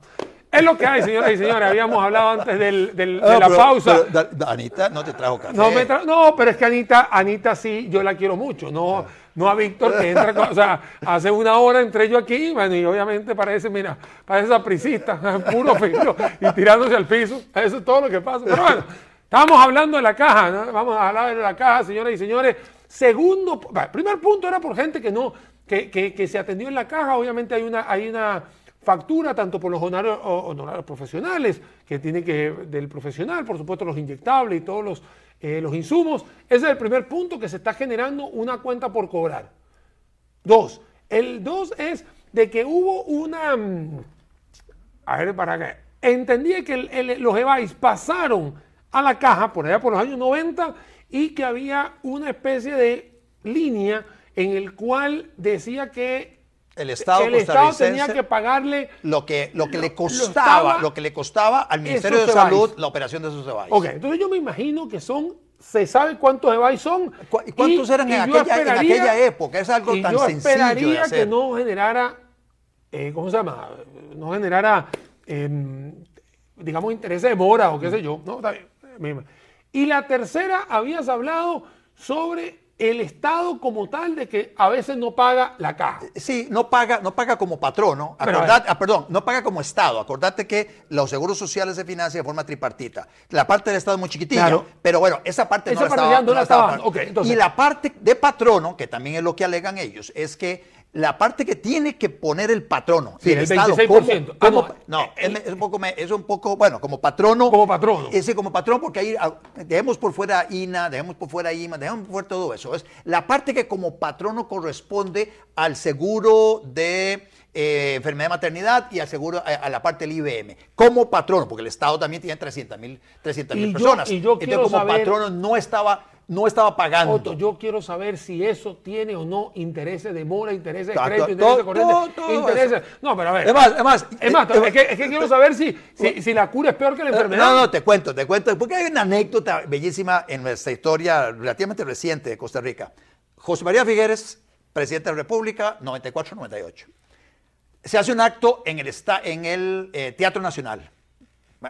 es lo que hay, señoras y señores. Habíamos hablado antes del- del- de la pero- pausa. pero, Da- Da- Anita no te trajo café. No, me tra- no, pero es que Anita, Anita sí, yo la quiero mucho. No, no a Víctor que entra, con- o sea, hace una hora entré yo aquí, bueno, y obviamente parece, mira, parece sapricista, <laughs> puro filo, y tirándose al piso. Eso es todo lo que pasa. Pero bueno, estamos hablando de la caja, ¿no? vamos a hablar de la caja, señoras y señores. Segundo, primer punto era por gente que no, que, que- que se atendió en la caja. Obviamente hay una, hay una factura tanto por los honorarios, honorarios profesionales, que tiene que del profesional, por supuesto los inyectables y todos los, eh, los insumos. Ese es el primer punto que se está generando una cuenta por cobrar. Dos. El dos es de que hubo una... mm, A ver, para qué. Entendí que los EVAIS pasaron a la caja por allá por los años 90 y que había una especie de línea en el cual decía que El Estado el Estado tenía que pagarle lo que, lo que le lo costaba, estaba- lo que le costaba al Ministerio de Salud la operación de esos EBAIS. Ok, entonces yo me imagino que son, se sabe cuántos EVAIS son. ¿Cu- y cuántos eran en yo aquella- en aquella época? Es algo y tan yo sencillo de esperaría hacer. que no generara, eh, ¿cómo se llama? No generara, em, digamos, interés de mora o qué sé yo. ¿no? Está bien. misma. Y la tercera, habías hablado sobre el Estado como tal de que a veces no paga la caja. Sí, no paga, no paga como patrono, acordate- ah, perdón, no paga como Estado. Acordate que los seguros sociales se financian de forma tripartita. La parte del Estado es muy chiquitilla, Claro. pero bueno, esa parte Esa no la parte estaba, no la estaba entonces- Y la parte de patrono, que también es lo que alegan ellos, es que la parte que tiene que poner el patrono, Sí, el, el Estado, 26%. como- como- Ah, no, no, eh, es, un poco, es un poco, bueno, como patrono. Como patrono. Ese como patrón, porque ahí ah, dejemos por fuera INA, dejemos por fuera IMA, dejemos por fuera todo eso. Es la parte que como patrono corresponde al seguro de eh, enfermedad de maternidad y al seguro a, a la parte del IBM. Como patrono, porque el Estado también tiene 300 mil Y yo- personas. y yo Entonces, como saber- patrono no estaba, no estaba pagando. Otto, yo quiero saber si eso tiene o no intereses de mora, intereses de crédito, intereses de corriente, todo- todo intereses. No, pero a ver. Es más, es más, Es más, eh, es, que, es que quiero saber si, si, si la cura es peor que la enfermedad. No, no, te cuento, te cuento, porque hay una anécdota bellísima en nuestra historia relativamente reciente de Costa Rica. José María Figueres, presidente de la República, 94-98. Se hace un acto en el, en el eh, Teatro Nacional.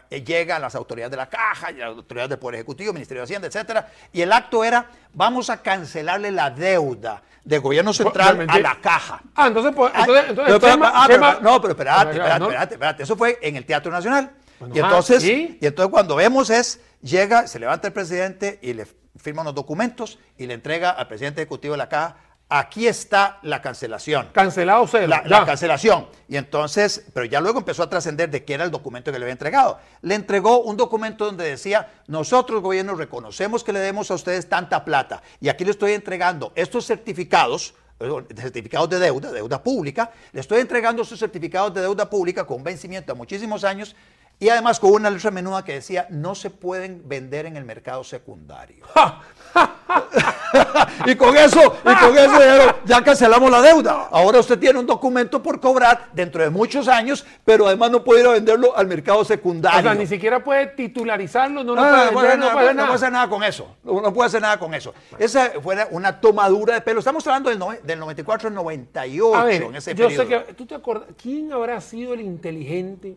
Eh, Llegan las autoridades de la Caja, las autoridades del Poder Ejecutivo, Ministerio de Hacienda, etcétera, y el acto era, vamos a cancelarle la deuda del gobierno central a la Caja. Ah, entonces, pues, Ah, entonces, entonces pero, pero, Chema- ah, pero, no, pero espérate, Pero, espérate, ¿no? espérate, espérate. Eso fue en el Teatro Nacional. Bueno, y ah, entonces, ¿sí? y entonces cuando vemos es, llega, se levanta el presidente y le firma unos documentos y le entrega al presidente ejecutivo de la caja, aquí está la cancelación. Cancelado cero. La, la cancelación. Y entonces, pero ya luego empezó a trascender de qué era el documento que le había entregado. Le entregó un documento donde decía, nosotros, gobierno, reconocemos que le demos a ustedes tanta plata. Y aquí le estoy entregando estos certificados, certificados de deuda, deuda pública, le estoy entregando estos certificados de deuda pública con vencimiento a muchísimos años y además con una letra menuda que decía, no se pueden vender en el mercado secundario. y con eso, y con eso dijeron, ya cancelamos la deuda. Ahora usted tiene un documento por cobrar dentro de muchos años, pero además no puede ir a venderlo al mercado O secundario. sea, ni siquiera puede titularizarlo, no, no, No, puede, no, vender, hacer no puede nada, no puede hacer nada con eso. No no puede hacer nada con eso. Esa fue una tomadura de pelo. Estamos hablando del, nove- del 94 al 98 A ver, en ese yo periodo. sé que tú te acuerdas, ¿quién habrá sido el inteligente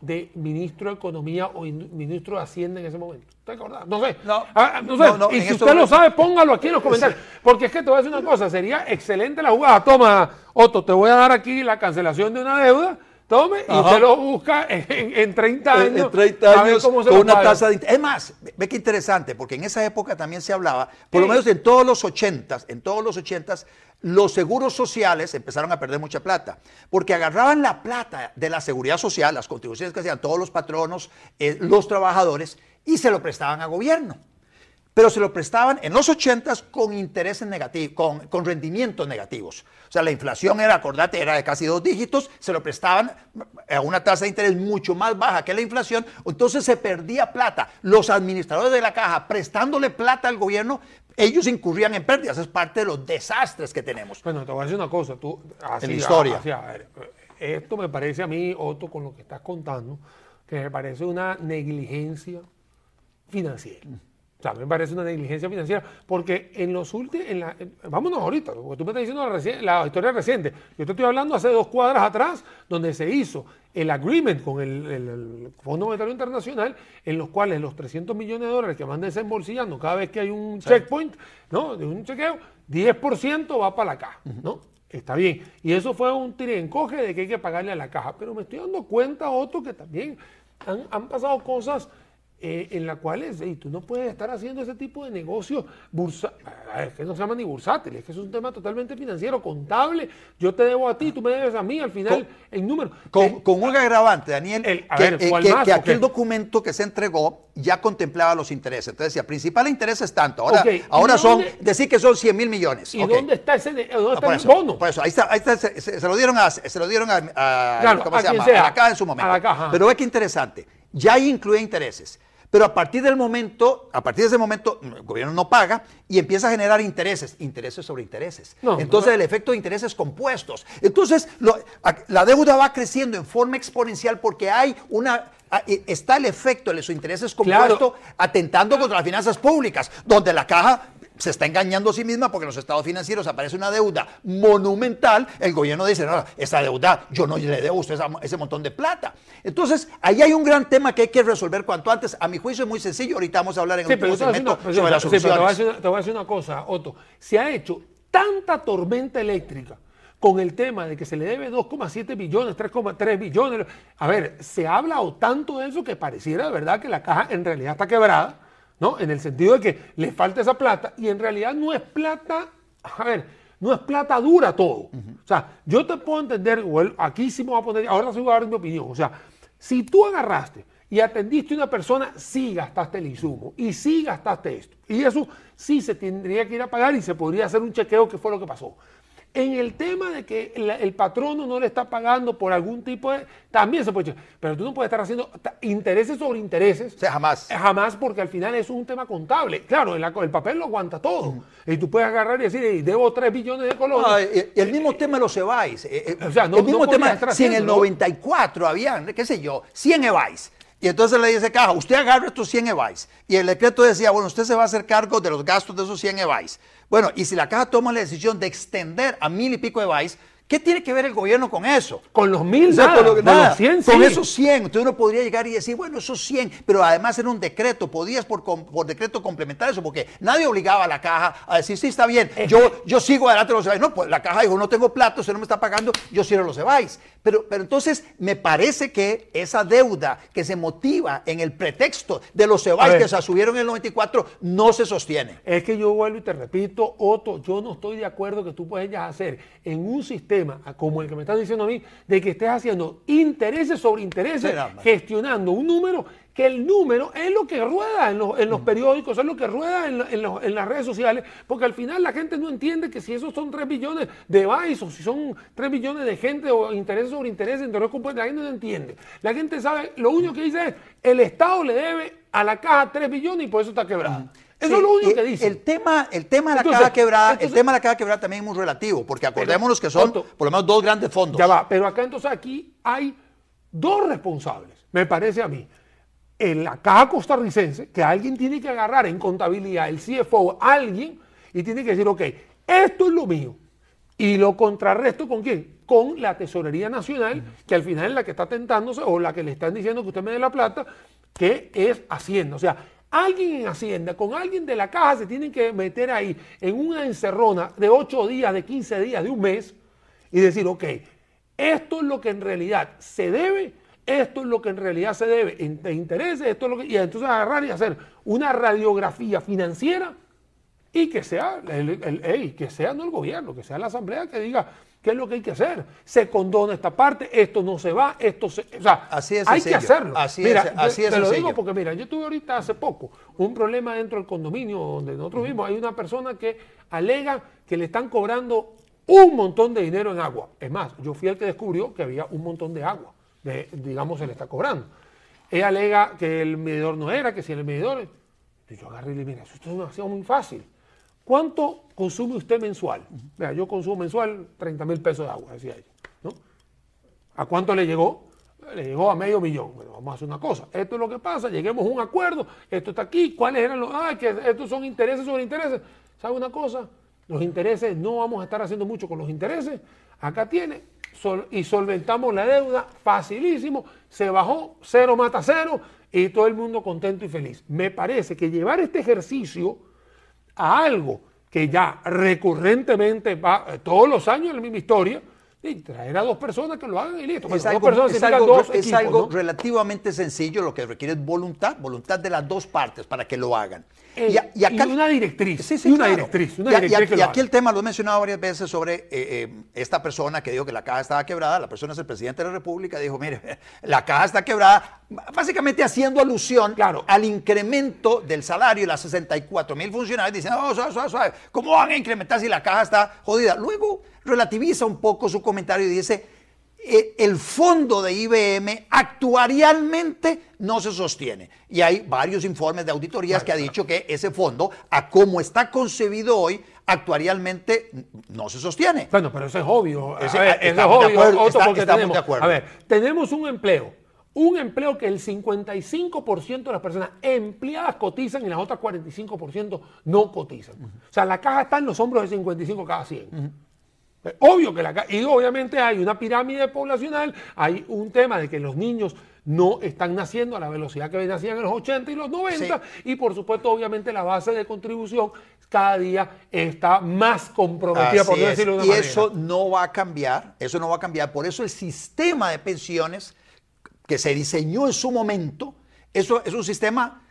de ministro de Economía o in- ministro de Hacienda en ese momento? ¿Te acordás? No sé. No. Ah, no sé. No, no, y si usted lo sabe, póngalo aquí en los comentarios. Porque es que te voy a decir una cosa, sería excelente la jugada. Toma, Otto, te voy a dar aquí la cancelación de una deuda. Tome, y usted lo busca en, en 30 En- años. en 30 a ver años con una paga. tasa de. Es más, ve qué interesante, porque en esa época también se hablaba, por lo menos en todos los 80s, en todos los 80s, los seguros sociales empezaron a perder mucha plata, porque agarraban la plata de la seguridad social, las contribuciones que hacían todos los patronos, eh, los trabajadores, y se lo prestaban al gobierno pero se lo prestaban en los 80s con intereses negativos, con, con rendimientos negativos. O sea, la inflación era, acordate, era de casi dos dígitos, se lo prestaban a una tasa de interés mucho más baja que la inflación, entonces se perdía plata. Los administradores de la caja prestándole plata al gobierno, ellos incurrían en pérdidas, es parte de los desastres que tenemos. Bueno, te voy a decir una cosa, tú, así, En la historia. así, a ver, esto me parece a mí, Otto, con lo que estás contando, que me parece una negligencia financiera. O sea, me parece una negligencia financiera, porque en los últimos, en la, en- vámonos ahorita, porque tú me estás diciendo la, reci- la historia reciente. Yo te estoy hablando hace dos cuadras atrás, donde se hizo el agreement con el, el- el Fondo Monetario Internacional, en los cuales los 300 millones de dólares que van desembolsillando cada vez que hay un checkpoint, ¿no? De un chequeo, 10% va para la caja, ¿no? Está bien. Y eso fue un tirencoge de que hay que pagarle a la caja. Pero me estoy dando cuenta, Otto, que también han, han pasado cosas eh, en las cuales ey, tú no puedes estar haciendo ese tipo de negocios bursa ah, es que no se llama ni bursátil, es que es un tema totalmente financiero, contable. Yo te debo a ti, tú me debes a mí, al final Con- el número. Con, Eh, con un agravante, Daniel, El- que, ver, eh, ¿cuál que- más, que aquel documento que se entregó ya contemplaba los intereses. Entonces decía, principal interés es tanto. Ahora, ¿y ahora son, decir que son 100 mil millones. ¿Y dónde está ese de- dónde Ah, está por, el eso, bono? por eso, ahí está, ahí está, se, se- se lo dieron a, se lo dieron a, a- Claro, ¿cómo a se llama? sea. a la caja en su momento. A la caja. Pero ve qué interesante, ya incluye intereses. Pero a partir del momento, a partir de ese momento, el gobierno no paga y empieza a generar intereses, intereses sobre intereses. No, Entonces no. el efecto de intereses compuestos. Entonces lo- la deuda va creciendo en forma exponencial porque hay una e- está el efecto de los intereses compuestos atentando contra las finanzas públicas, donde la caja se está engañando a sí misma porque en los estados financieros aparece una deuda monumental. El gobierno dice, no, esa deuda yo no le debo a usted ese montón de plata. Entonces, ahí hay un gran tema que hay que resolver cuanto antes. A mi juicio es muy sencillo. Ahorita vamos a hablar en Sí, el último segmento sobre las sí, pero te voy a soluciones. decir una- te voy a decir una cosa, Otto. Se ha hecho tanta tormenta eléctrica con el tema de que se le debe 2,7 billones, 3,3 billones. A ver, se ha hablado tanto de eso que pareciera de verdad que la caja en realidad está quebrada, ¿no? En el sentido de que le falta esa plata y en realidad no es plata, a ver, no es plata dura todo. O sea, yo te puedo entender, o el- aquí sí me voy a poner, ahora sí voy a dar mi opinión. O sea, si tú agarraste y atendiste a una persona, sí gastaste el insumo y sí gastaste esto. Y eso sí se tendría que ir a pagar y se podría hacer un chequeo que fue lo que pasó. En el tema de que el patrono no le está pagando por algún tipo de... También se puede. Pero tú no puedes estar haciendo intereses sobre intereses. O sea, jamás. Eh, Jamás, porque al final eso es un tema contable. Claro, el, el papel lo aguanta todo. Y tú puedes agarrar y decir, "Ey, debo 3 billones de colones. Ah, y- y el mismo tema de los eh, eh, O sea, no- el mismo no tema, estar si en el haciéndolo. 94 habían, qué sé yo, 100 EVAIS. Y entonces le dice Caja, usted agarra estos 100 EVAIS. Y el decreto decía, bueno, usted se va a hacer cargo de los gastos de esos 100 EVAIS. Bueno, y si la Caja toma la decisión de extender a mil y pico EVAIS, ¿qué tiene que ver el gobierno con eso? Con los mil, O sea, nada, con, lo- con nada, los 100, con sí. esos 100, entonces uno podría llegar y decir, bueno, esos 100, pero además era un decreto, podías por, decreto complementar eso, porque nadie obligaba a la caja a decir, sí, está bien, yo, yo sigo adelante los EVAIS. No, pues la caja dijo, no tengo plato, usted no me está pagando, yo cierro los EVAIS. Pero, pero entonces me parece que esa deuda que se motiva en el pretexto de los ver. que se subieron en el 94 no se sostiene. Es que yo vuelvo y te repito, Otto, yo no estoy de acuerdo que tú puedas hacer en un sistema como el que me estás diciendo a mí, de que estés haciendo intereses sobre intereses, gestionando un número, que el número es lo que rueda en los, en los periódicos, es lo que rueda en, la- en los- en las redes sociales, porque al final la gente no entiende que si esos son 3 billones de bytes o si son 3 billones de gente o intereses sobre intereses, compuesto, la gente no entiende. La gente sabe, lo único que dice es, el Estado le debe a la caja 3 billones y por eso está quebrada. Eso Sí, es lo único que dice. El tema, el tema de la Entonces, caja quebrada, entonces- el tema de la caja quebrada también es muy relativo, porque acordémonos que son por lo menos dos grandes fondos. Ya va, pero acá entonces aquí hay dos responsables, me parece a mí. En la caja costarricense, que alguien tiene que agarrar en contabilidad, el CFO, alguien, y tiene que decir, ok, esto es lo mío. Y lo contrarresto con quién? Con la Tesorería Nacional, que al final es la que está tentándose, o la que le están diciendo que usted me dé la plata, que es Hacienda. O sea, alguien en Hacienda, con alguien de la caja, se tienen que meter ahí en una encerrona de 8 días, de 15 días, de un mes, y decir, ok, esto es lo que en realidad se debe, esto es lo que en realidad se debe en- intereses, esto es lo que, y entonces agarrar y hacer una radiografía financiera y que sea el, el- que sea no el gobierno, que sea la asamblea que diga qué es lo que hay que hacer. Se condona esta parte, esto no se va, esto se, o sea, Así hay que hacerlo. así mira, yo así de te lo digo porque mira, yo tuve ahorita hace poco un problema dentro del condominio donde nosotros vivimos, hay una persona que alega que le están cobrando un montón de dinero en agua. Es más, yo fui el que descubrió que había un montón de agua, de, digamos, se le está cobrando. Ella alega que el medidor no era, que si el medidor... Y yo agarré y le dije, mira, eso es demasiado muy fácil. ¿Cuánto consume usted mensual? Vea, yo consumo mensual 30 mil pesos de agua, decía ella. ¿no? ¿A cuánto le llegó? Le llegó a medio millón. Bueno, vamos a hacer una cosa. Esto es lo que pasa. Lleguemos a un acuerdo. Esto está aquí. ¿Cuáles eran los.? Ah, que estos son intereses sobre intereses. ¿Sabe una cosa? Los intereses, no vamos a estar haciendo mucho con los intereses. Acá tiene. y solventamos la deuda. Facilísimo. Se bajó. Cero mata cero. Y todo el mundo contento y feliz. Me parece que llevar este ejercicio a algo que ya recurrentemente va eh, todos los años en la misma historia y traer a dos personas que lo hagan y listo. Es algo, personas es significa algo- dos es equipos, algo ¿no? relativamente sencillo, lo que requiere es voluntad, voluntad de las dos partes para que lo hagan. Eh, y una directriz, Sí, sí, y una claro. directriz, una Y directriz aquí el tema lo he mencionado varias veces sobre eh, eh, esta persona que dijo que la caja estaba quebrada, la persona es el presidente de la República, dijo, mire, <laughs> la caja está quebrada, básicamente haciendo alusión Claro. al incremento del salario de las 64 mil funcionarios, diciendo, oh, suave, suave, suave, ¿cómo van a incrementar si la caja está jodida? Luego relativiza un poco su comentario y dice, eh, el fondo de IBM actuarialmente no se sostiene. Y hay varios informes de auditorías que ha dicho que ese fondo, a como está concebido hoy, actuarialmente no se sostiene. Bueno, pero eso es obvio. A Ese- ver, eso es estamos de obvio, acuerdo, Otto, está- porque estamos tenemos, de acuerdo. A ver, tenemos un empleo, un empleo que el 55% de las personas empleadas cotizan y las otras 45% no cotizan. O sea, la caja está en los hombros de 55 cada 100. Eh, Obvio que la y obviamente hay una pirámide poblacional, hay un tema de que los niños no están naciendo a la velocidad que nacían en los 80 y los 90, y por supuesto, obviamente, la base de contribución cada día está más comprometida, por Así no es. decirlo de una Y manera. eso no va a cambiar, eso no va a cambiar. Por eso el sistema de pensiones que se diseñó en su momento, eso es un sistema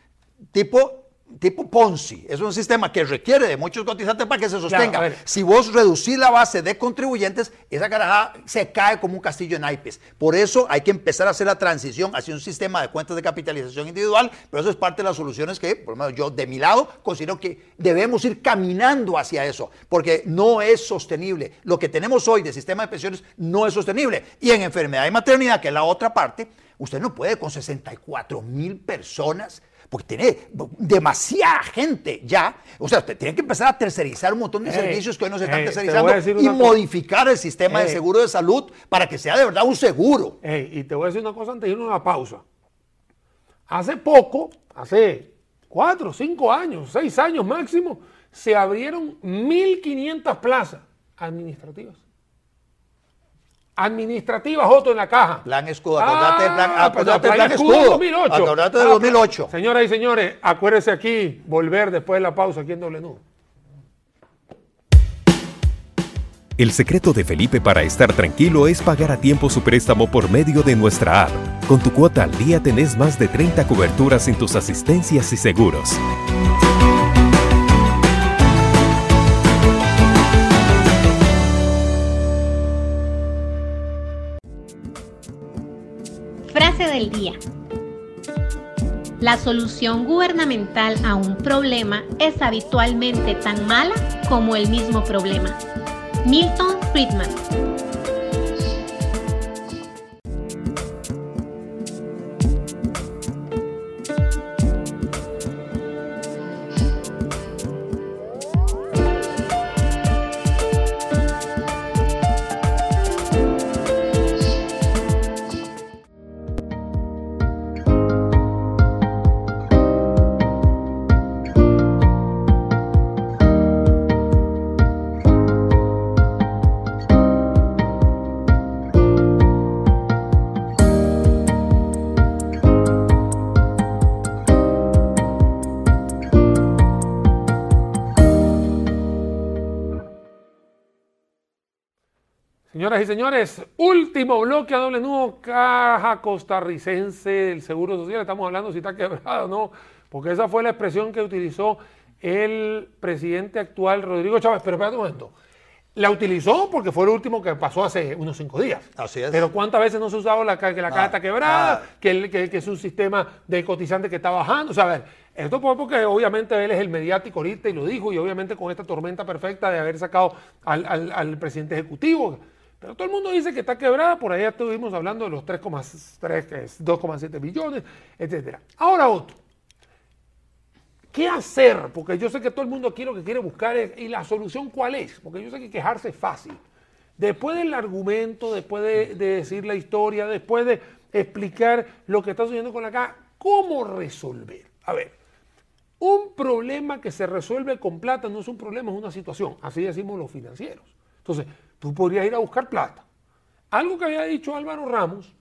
tipo, tipo Ponzi, es un sistema que requiere de muchos cotizantes para que se sostenga. si vos reducís la base de contribuyentes, esa carajada se cae como un castillo en naipes. Por eso hay que empezar a hacer la transición hacia un sistema de cuentas de capitalización individual, pero eso es parte de las soluciones que, por lo menos yo de mi lado, considero que debemos ir caminando hacia eso, porque no es sostenible. Lo que tenemos hoy de sistema de pensiones no es sostenible. Y en enfermedad y maternidad, que es la otra parte, usted no puede con 64 mil personas porque tiene demasiada gente ya. O sea, usted tiene que empezar a tercerizar un montón de Ey, servicios que hoy no se están ey, te tercerizando y cosa. modificar el sistema de Ey. seguro de salud para que sea de verdad un seguro. Y te voy a decir una cosa antes de irnos a una pausa. Hace poco, hace cuatro, cinco años, seis años máximo, se abrieron 1.500 plazas administrativas. Administrativas, Otto, en la caja. Plan escudo, acordate del plan- Ah, pues, acordate del plan escudo escudo. 2008. Acordate del Ah, 2008. Señoras y señores, acuérdense aquí, volver después de la pausa aquí en Doble Nudo. El secreto de Felipe para estar tranquilo es pagar a tiempo su préstamo por medio de nuestra app. Con tu cuota al día tenés más de 30 coberturas en tus asistencias y seguros. Frase del día. La solución gubernamental a un problema es habitualmente tan mala como el mismo problema. Milton Friedman. Señoras y señores, último bloque a doble nudo, caja costarricense del Seguro Social. Estamos hablando si está quebrado o no, porque esa fue la expresión que utilizó el presidente actual, Rodrigo Chávez. Pero espérate un momento. La utilizó porque fue lo último que pasó hace unos cinco días. Así es. Pero ¿cuántas veces no se ha usado la, que la caja Ah, está quebrada? ah. Que, el- que- que es un sistema de cotizantes que está bajando. O sea, a ver, esto fue porque obviamente él es el mediático ahorita y lo dijo, y obviamente con esta tormenta perfecta de haber sacado al, al- al presidente ejecutivo. Todo el mundo dice que está quebrada, por ya estuvimos hablando de los 3,3, que es 2,7 billones, etcétera. Ahora otro. ¿Qué hacer? Porque yo sé que todo el mundo aquí lo que quiere buscar ¿y la solución cuál es? Porque yo sé que quejarse es fácil. Después del argumento, después de, de decir la historia, después de explicar lo que está sucediendo con la caja, ¿cómo resolver? A ver, un problema que se resuelve con plata no es un problema, es una situación. Así decimos los financieros. Entonces, tú podrías ir a buscar plata. Algo que había dicho Álvaro Ramos,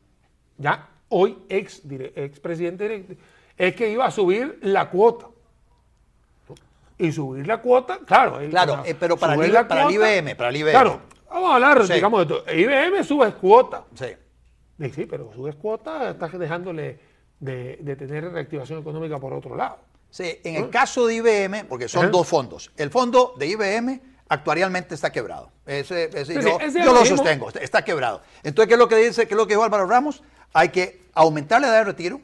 ya hoy ex, ex presidente directo, es que iba a subir la cuota. Y subir la cuota, claro. él- Claro, eh, pero para el IBM, para el IBM. Claro, vamos a hablar, Sí. digamos, de todo. IBM sube cuota. Sí. Sí, sí, pero subes cuota, estás dejándole de, de tener reactivación económica por otro lado. Sí, en el caso de IBM, porque son Ajá. dos fondos. El fondo de IBM actuarialmente está quebrado. Ese, ese yo, sí, ese yo lo sostengo, está- está quebrado. Entonces, ¿qué es lo que dice, qué es lo que dijo Álvaro Ramos? Hay que aumentar la edad de retiro,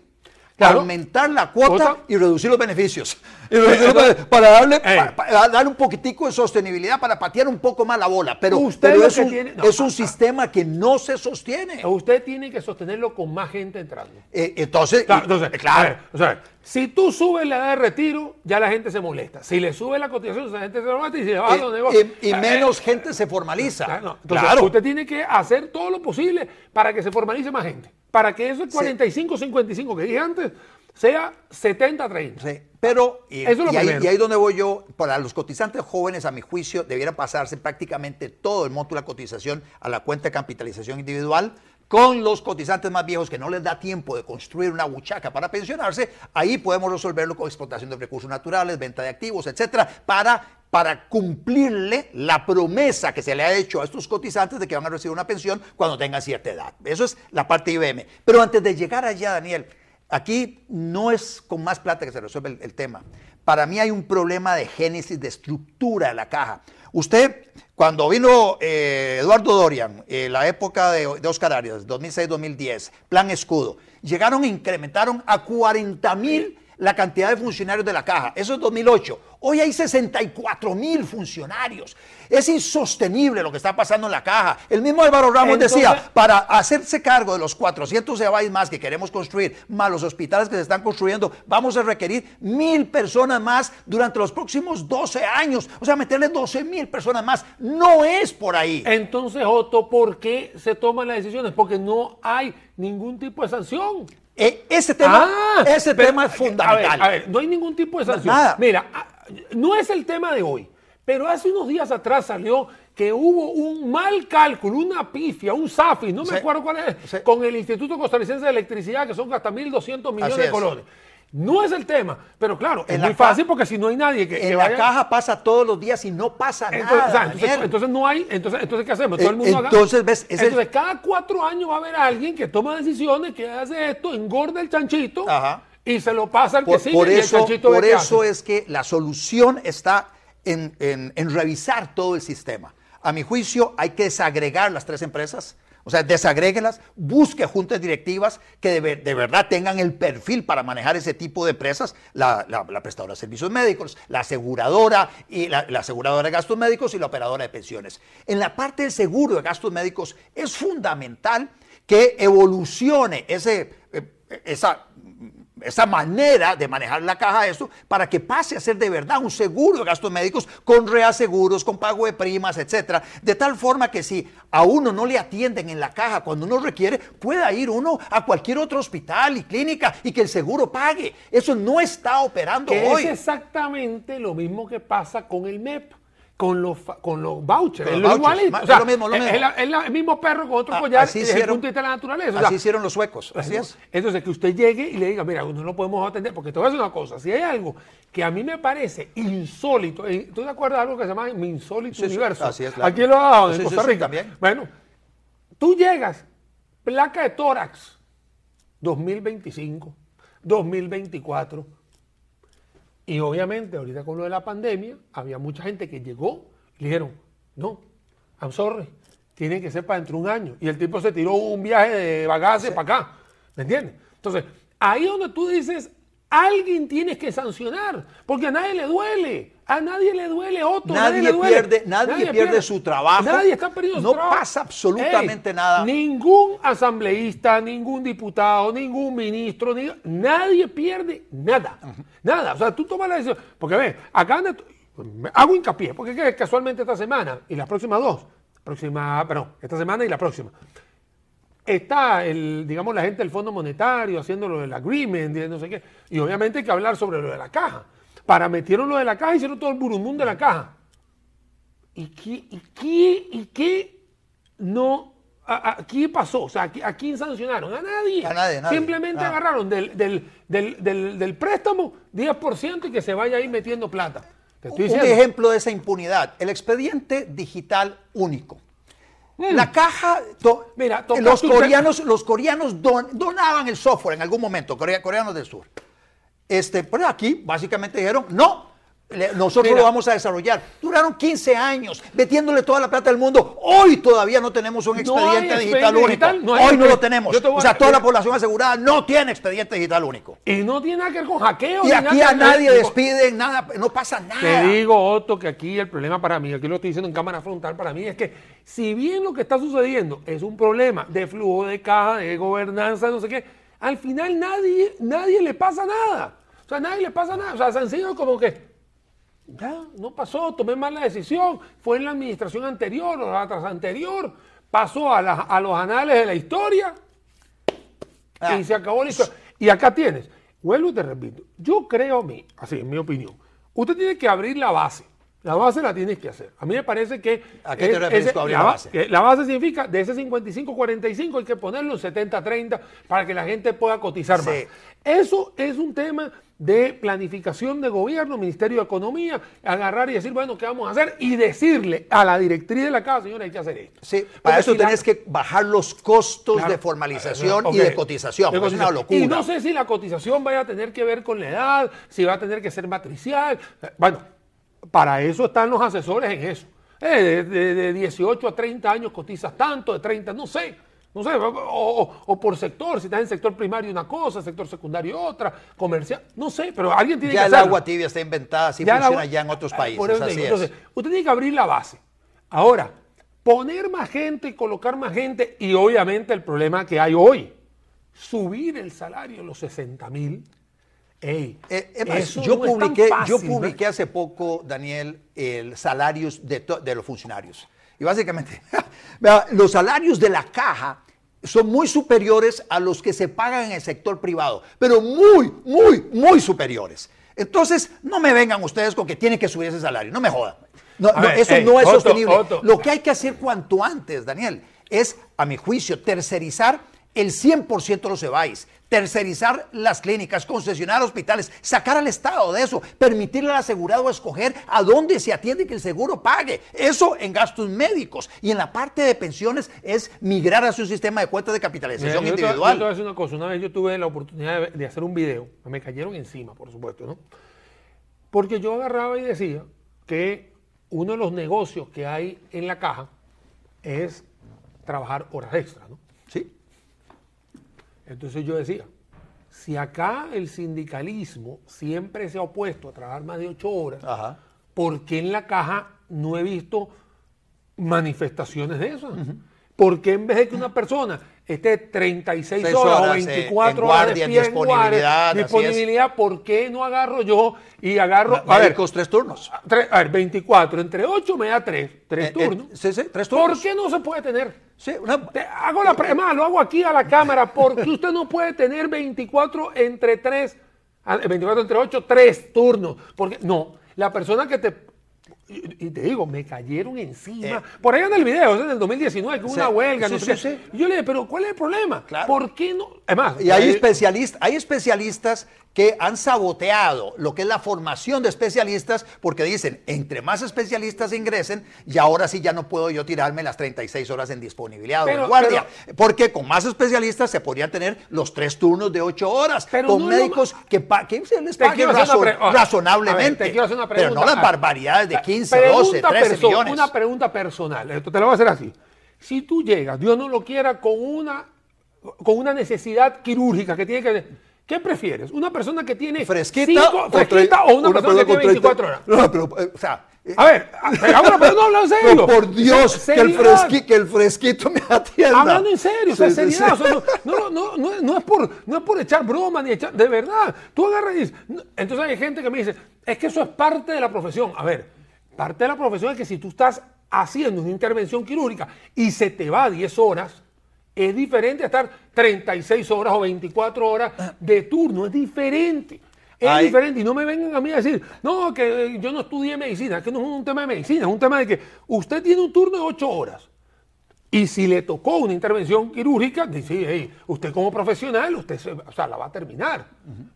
Claro. aumentar la cuota, Cuota. y reducir los beneficios. Y reducir los beneficios para darle, Ey. pa- pa- darle un poquitico de sostenibilidad para patear un poco más la bola. Pero, Usted pero es, un, tiene- no, es un sistema que no se sostiene. Usted tiene que sostenerlo con más gente entrando. Eh, entonces, Claro, entonces, eh, claro. a ver, o sea, si tú subes la edad de retiro, ya la gente se molesta. Si le sube la cotización, la gente se molesta y se va a los Eh, negocios. y, y Eh, menos gente se formaliza. Claro, no. Entonces, Claro. usted tiene que hacer todo lo posible para que se formalice más gente. Para que ese 45-55 que dije antes sea 70-30. Sí, pero, y, Eso es lo y ahí, y ahí donde voy yo, para los cotizantes jóvenes, a mi juicio, debiera pasarse prácticamente todo el monto de la cotización a la cuenta de capitalización individual. Con los cotizantes más viejos que no les da tiempo de construir una buchaca para pensionarse, ahí podemos resolverlo con explotación de recursos naturales, venta de activos, etcétera, para, para cumplirle la promesa que se le ha hecho a estos cotizantes de que van a recibir una pensión cuando tengan cierta edad. Eso es la parte IBM. Pero antes de llegar allá, Daniel, Aquí no es con más plata que se resuelve el, tema. Para mí hay un problema de génesis, de estructura de la caja. Usted, cuando vino eh, Eduardo Dorian, eh, la época de, de Oscar Arias, 2006-2010, Plan Escudo, llegaron e incrementaron a 40 mil la cantidad de funcionarios de la caja. Eso es 2008. Hoy hay 64 mil funcionarios. Es insostenible lo que está pasando en la caja. El mismo Álvaro Ramos Entonces- decía, para hacerse cargo de los 400 EBAIS más que queremos construir, más los hospitales que se están construyendo, vamos a requerir mil personas más durante los próximos 12 años. O sea, meterle 12 mil personas más. No es por ahí. Entonces, Otto, ¿por qué se toman las decisiones? Porque no hay ningún tipo de sanción. Eh, ese tema, Ah, ese pero, tema es a fundamental. ver, a ver, no hay ningún tipo de sanción. Nada. Mira, no es el tema de hoy, pero hace unos días atrás salió que hubo un mal cálculo, una pifia, un SAFI, no me Sí. acuerdo cuál es, Sí. con el Instituto Costarricense de Electricidad, que son hasta 1.200 millones de es. No es el tema, pero claro, es En muy fácil porque si no hay nadie que, que En la caja pasa todos los días y no pasa Entonces, nada. o sea, entonces, no hay, entonces, entonces ¿qué hacemos? Todo Eh, el mundo haga- entonces, ves, ese- entonces cada cuatro años va a haber alguien que toma decisiones, que hace esto, engorda el chanchito Ajá. y se lo pasa al que Por, sigue por y el eso, chanchito ve por eso es que la solución está en, en- en revisar todo el sistema. A mi juicio, hay que desagregar las tres empresas. O sea, desagréguelas, busque juntas directivas que de, de verdad tengan el perfil para manejar ese tipo de empresas, la, la- prestadora de servicios médicos, la aseguradora y la aseguradora de gastos médicos y la operadora de pensiones. En la parte del seguro de gastos médicos es fundamental que evolucione ese, eh, esa esa manera de manejar la caja esto para que pase a ser de verdad un seguro de gastos médicos con reaseguros, con pago de primas, etcétera, de tal forma que si a uno no le atienden en la caja cuando uno requiere, pueda ir uno a cualquier otro hospital y clínica y que el seguro pague. Eso no está operando Que hoy. es exactamente lo mismo que pasa con el MEP, con los, con los vouchers. Con es los lo vouchers, igualito. ma- O sea, es lo mismo, lo es- mismo. es la- es la- el mismo perro con otro A- collar así desde el hicieron- punto de vista de la naturaleza. O Así hicieron los suecos. Así es. Entonces, que usted llegue y le diga, mira, no lo podemos atender, porque te voy a decir una cosa, si hay algo que a mí me parece insólito, eh, ¿tú te acuerdas de algo que se llama mi insólito Sí, sí, universo? así es, claro. Aquí lo ha dado en Sí, Costa Rica. también. Bueno, tú llegas, placa de tórax, 2025, 2024, y obviamente ahorita con lo de la pandemia, había mucha gente que llegó y le dijeron, no, I'm sorry, tiene que ser para dentro de un año. Y el tipo se tiró un viaje de bagaje para acá. ¿Me entiendes? Entonces, ahí donde tú dices, alguien tienes que sancionar, porque a nadie le duele. A nadie le duele, Otto. Nadie le duele. pierde- nadie pierde su trabajo. Nadie está perdiendo su No trabajo. pasa absolutamente nada. Ningún asambleísta, ningún diputado, ningún ministro, ni- nadie pierde nada. Nada. O sea, tú tomas la decisión. Porque ve, acá hago hincapié, porque casualmente esta semana y las próximas dos, próxima, perdón, esta semana y la próxima, está el, digamos, la gente del Fondo Monetario haciendo lo del agreement y no sé qué. Y obviamente hay que hablar sobre lo de la caja. Para metieron lo de la caja y hicieron todo el burundún de la caja. ¿Y qué, y qué, y qué no, a, a- qué pasó? O sea, ¿a, qui- a quién sancionaron? A nadie. A nadie, nadie. Simplemente Ah. agarraron del, del, del, del, préstamo 10% y que se vaya ahí metiendo plata. Te estoy Un ejemplo de esa impunidad, el expediente digital único. La caja, Mira, los te- coreanos, los coreanos don- donaban el software en algún momento, corea- coreanos del sur. Este, pero aquí básicamente dijeron, no, nosotros Mira. lo vamos a desarrollar. Duraron 15 años metiéndole toda la plata del mundo. Hoy todavía no tenemos un No expediente digital único. digital, no hay Hoy no lo tenemos. O sea, toda la población asegurada no tiene expediente digital único. Y no tiene nada que ver con hackeo. Y aquí a nadie Digo, despiden, nada, no pasa nada. Te digo, Otto, que aquí el problema para mí, aquí lo estoy diciendo en cámara frontal para mí, es que si bien lo que está sucediendo es un problema de flujo de caja, de gobernanza, no sé qué, al final nadie, nadie le pasa nada. O sea, nadie le pasa nada. O sea, sencillo como que ya, no pasó, tomé mal la decisión, fue en la administración anterior o la tras anterior, pasó a, la- a los anales de la historia Ah. y se acabó la historia. Y acá tienes, vuelvo y te repito, yo creo a mí, así en mi opinión, usted tiene que abrir la base. La base la tienes que hacer. A mí me parece que... ¿A qué te refieres abrir la ba- base? que La base significa de ese 55-45 hay que ponerlo en 70-30 para que la gente pueda cotizar Sí. más. Eso es un tema de planificación de gobierno, Ministerio de Economía, agarrar y decir, bueno, ¿qué vamos a hacer? Y decirle a la directriz de la casa, señora, hay que hacer esto. Sí, Porque para eso si la- tenés que bajar los costos Claro. de formalización y de cotización. De Es una locura. Y no sé si la cotización vaya a tener que ver con la edad, si va a tener que ser matricial. Bueno, para eso están los asesores en eso. Eh, de, de- de 18 a 30 años cotizas tanto, de 30, no sé. No sé, o, o- por sector, si estás en sector primario una cosa, sector secundario otra, comercial, no sé, pero alguien tiene Ya que el hacerlo. agua tibia está inventada, así Ya funciona ya en otros Ah, países. así digo. es. Entonces, usted tiene que abrir la base. Ahora, poner más gente y colocar más gente, y obviamente el problema que hay hoy, subir el salario a los 60 mil. Ey, Eh, más, yo, no publiqué, yo publiqué hace poco, Daniel, el salarios de, de los funcionarios. Y básicamente, <laughs> los salarios de la caja son muy superiores a los que se pagan en el sector privado, pero muy, muy, muy superiores. Entonces, no me vengan ustedes con que tienen que subir ese salario, no me jodan. No, A no, ver, eso no es sostenible. Lo que hay que hacer cuanto antes, Daniel, es, a mi juicio, tercerizar el 100% de los EBAIS, tercerizar las clínicas, concesionar hospitales, sacar al Estado de eso, permitirle al asegurado escoger a dónde se atiende que el seguro pague. Eso en gastos médicos. Y en la parte de pensiones es migrar a su sistema de cuentas de Mira, capitalización yo te- individual. Yo te voy a decir una cosa. Una vez yo tuve la oportunidad de, de hacer un video. Me cayeron encima, por supuesto, ¿no? Porque yo agarraba y decía que uno de los negocios que hay en la caja es trabajar horas extras, ¿no? Entonces yo decía, si acá el sindicalismo siempre se ha opuesto a trabajar más de ocho horas, Ajá. ¿por qué en la caja no he visto manifestaciones de eso? ¿Por qué en vez de que una persona esté 36 Seis horas, o horas, eh, 24 en horas guardia, de pie en disponibilidad, disponibilidad, ¿por qué no agarro yo y agarro, a ver, Médicos tres turnos. tres- a ver, 24, entre 8 me da 3, 3 Eh, eh, turnos. sí, sí, tres turnos. ¿Por qué no se puede tener? Sí, una- Te hago la pre- más, lo hago aquí a la cámara, porque usted no puede tener 24 entre 3, 24 entre 8, 3 turnos. Porque no, la persona que te. Y y te digo, me cayeron encima. Eh. Por ahí anda el video, es en el 2019, que hubo Sí, una huelga, sí, no sí, sé qué. sí. Y yo le dije, pero ¿cuál es el problema? Claro. ¿Por qué no? Además, Y hay ahí- especialistas, hay especialistas que han saboteado lo que es la formación de especialistas porque dicen, entre más especialistas ingresen, y ahora sí ya no puedo yo tirarme las 36 horas en disponibilidad o en guardia. porque con más especialistas se podrían tener los tres turnos de 8 horas, Pero con no médicos que, que se les Te pague quiero hacer una razon- ah, razonablemente. ver, te quiero hacer una pero no las barbaridades de 15, Pregunta 12, 13 perso- millones. Una pregunta personal. Esto te lo voy a hacer así. Si tú llegas, Dios no lo quiera, con una, con una necesidad quirúrgica que tiene que. ¿Qué prefieres? ¿Una persona que tiene fresquita, cinco- fresquita o una, persona que tiene 24 horas? 30. No, pero, eh, o sea, eh, A ver, a- pero ahora, pero no hablo en serio. pero por Dios, que el, seriedad. fresqui- que el fresquito me atienda. Hablando en serio, o sea, Sí, seriedad, sí. o sea, no, no, no, no, no es por, no es por echar broma ni echar, de verdad. Tú agarras y dices, no, entonces hay gente que me dice, es que eso es parte de la profesión. A ver, parte de la profesión es que si tú estás haciendo una intervención quirúrgica y se te va 10 horas, es diferente a estar 36 horas o 24 horas de turno, es diferente. Es Ay. diferente y no me vengan a mí a decir, no, que eh, yo no estudié medicina, que no es un tema de medicina, es un tema de que usted tiene un turno de 8 horas. Y si le tocó una intervención quirúrgica, dice, hey, usted como profesional, usted se- o sea, la va a terminar.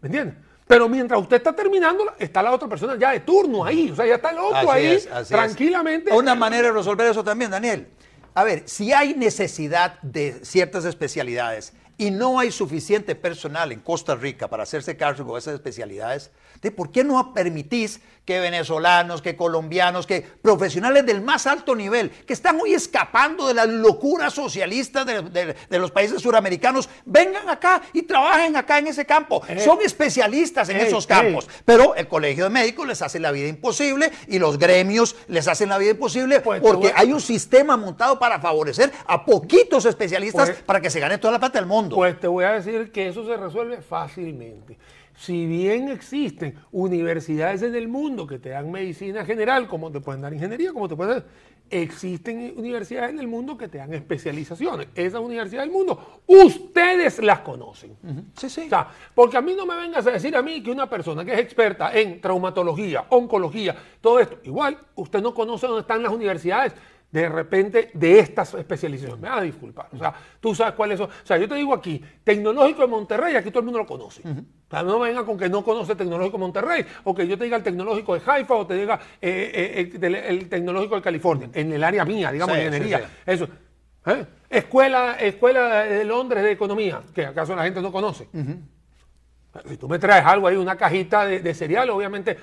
¿Me entiende? Pero mientras usted está terminándola, está la otra persona ya de turno ahí. O sea, ya está el otro Así ahí es, así es. tranquilamente. Una manera de resolver eso también, Daniel. A ver, si hay necesidad de ciertas especialidades y no hay suficiente personal en Costa Rica para hacerse cargo de esas especialidades, ¿de por qué no permitís que venezolanos, que colombianos, que profesionales del más alto nivel, que están hoy escapando de las locuras socialistas de, de- de los países suramericanos, vengan acá y trabajen acá en ese campo? Eh, Son especialistas en ey, esos ey. campos. Pero el Colegio de Médicos les hace la vida imposible y los gremios les hacen la vida imposible Pues porque hay un sistema montado para favorecer a poquitos especialistas Pues- para que se gane toda la plata del mundo. Pues te voy a decir que eso se resuelve fácilmente. Si bien existen universidades en el mundo que te dan medicina general, como te pueden dar ingeniería, como te pueden dar, existen universidades en el mundo que te dan especializaciones. Esas universidades del mundo, ustedes las conocen. Sí, sí. O sea, porque a mí no me vengas a decir a mí que una persona que es experta en traumatología, oncología, todo esto, igual usted no conoce dónde están las universidades de repente de estas especializaciones. Me va a disculpar. O sea, tú sabes cuáles son. O sea, yo te digo aquí, Tecnológico de Monterrey, aquí todo el mundo lo conoce. O sea, no me venga con que no conoce Tecnológico de Monterrey, o que yo te diga el Tecnológico de Haifa, o te diga eh, eh, el, el, Tecnológico de California, en el área mía, digamos, Sí, ingeniería. sí, sí. Eso. ¿Eh? Escuela, Escuela de Londres de Economía, que acaso la gente no conoce. Si tú me traes algo ahí, una cajita de, de cereal, obviamente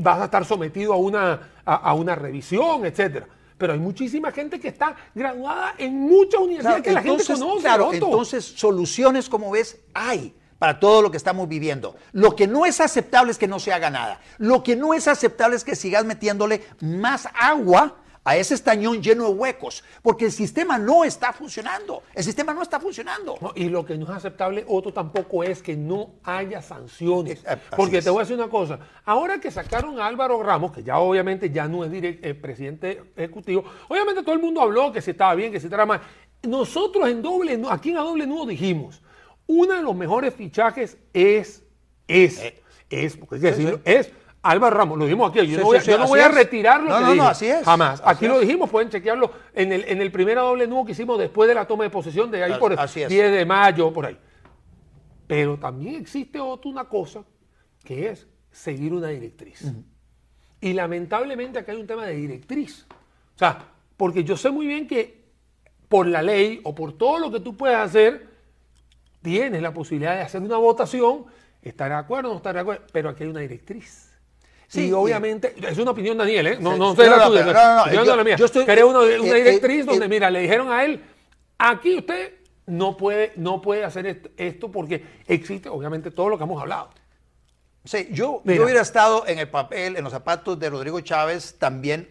vas a estar sometido a una, a, a una revisión, etcétera. Pero hay muchísima gente que está graduada en muchas universidades que la gente conoce. claro, Otto. entonces soluciones, como ves, hay para todo lo que estamos viviendo. Lo que no es aceptable es que no se haga nada. Lo que no es aceptable es que sigas metiéndole más agua a ese estañón lleno de huecos, porque el sistema no está funcionando. El sistema no está funcionando. No, y lo que no es aceptable, Otto, tampoco es que no haya sanciones. Eh, Porque es. te voy a decir una cosa. Ahora que sacaron a Álvaro Ramos, que ya obviamente ya no es direct- eh, presidente ejecutivo, obviamente todo el mundo habló que si estaba bien, que si estaba mal. Nosotros en doble, aquí en A Doble Nudo dijimos, uno de los mejores fichajes es, es, Eh, es, porque hay que decirlo, es Álvaro Ramos. Lo dijimos aquí. Yo Sí, no voy, a- sí, yo no voy a No, no, así es. Jamás. Así Aquí lo dijimos, pueden chequearlo en el, en el primer doble nudo que hicimos después de la toma de posesión de ahí Así- por así es. 10 de mayo, por ahí. Pero también existe otra una cosa que es seguir una directriz. Y lamentablemente acá hay un tema de directriz. O sea, porque yo sé muy bien que por la ley o por todo lo que tú puedes hacer, tienes la posibilidad de hacer una votación, estar de acuerdo o no estar de acuerdo, pero aquí hay una directriz. Sí, y y- obviamente, es una opinión Daniel, ¿eh? No, Sí, no sé no, la no, tuya, no, no, yo- la mía. yo estoy- Crea una, una eh, eh, directriz donde, eh, mira, le dijeron a él, aquí usted no puede, no puede hacer esto, porque existe, obviamente, todo lo que hemos hablado. Sí, yo, yo hubiera estado en el papel, en los zapatos de Rodrigo Chávez, también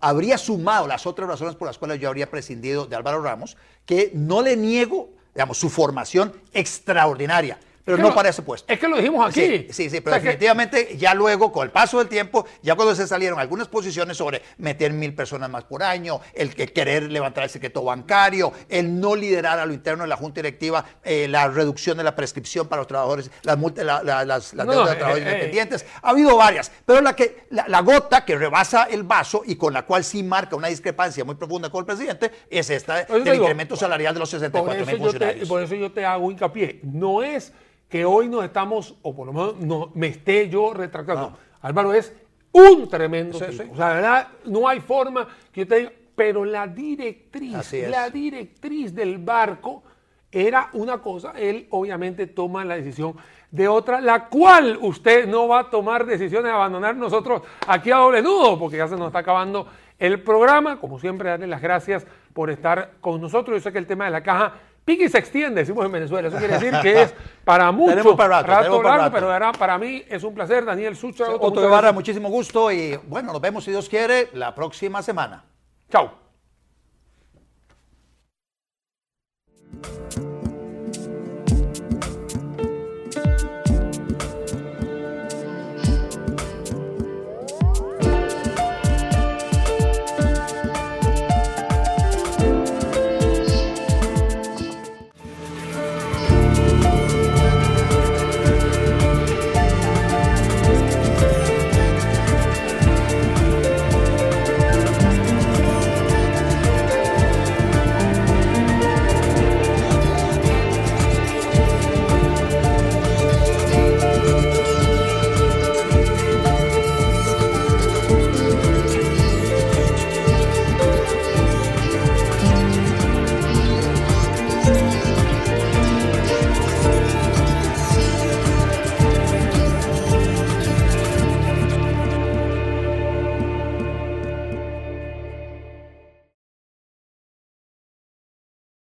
habría sumado las otras razones por las cuales yo habría prescindido de Álvaro Ramos, que no le niego, digamos, su formación extraordinaria, pero Es que no lo- para ese puesto. Es que lo dijimos aquí. Sí, sí, sí, pero O sea, que- definitivamente ya luego, con el paso del tiempo, ya cuando se salieron algunas posiciones sobre meter mil personas más por año, el que querer levantar el secreto bancario, el no liderar a lo interno de la Junta Directiva, eh, la reducción de la prescripción para los trabajadores, las, multas- la- la- las, las No, deudas de trabajadores eh, eh, independientes. Ha habido varias, pero la, que, la, la gota que rebasa el vaso y con la cual sí marca una discrepancia muy profunda con el presidente es esta del digo, incremento salarial de los por 64 eso, mil yo te, funcionarios. por eso yo te hago hincapié. No es que hoy nos estamos, o por lo menos no, me esté yo retractando. No. Álvaro es un tremendo Sí, tipo. sí. O sea, la verdad, no hay forma que yo te diga, pero la directriz, la directriz del barco era una cosa, él obviamente toma la decisión de otra, la cual usted no va a tomar decisiones de abandonar nosotros aquí a doble nudo, porque ya se nos está acabando el programa. Como siempre, darle las gracias por estar con nosotros. Yo sé que el tema de la caja pique y se extiende, decimos en Venezuela. Eso quiere decir que es para <laughs> muchos para rato, para largo, rato. pero verá, para mí es un placer. Daniel Sucha, Otto, Otto Guevara, muchísimo gusto y bueno, nos vemos si Dios quiere la próxima semana. Chao.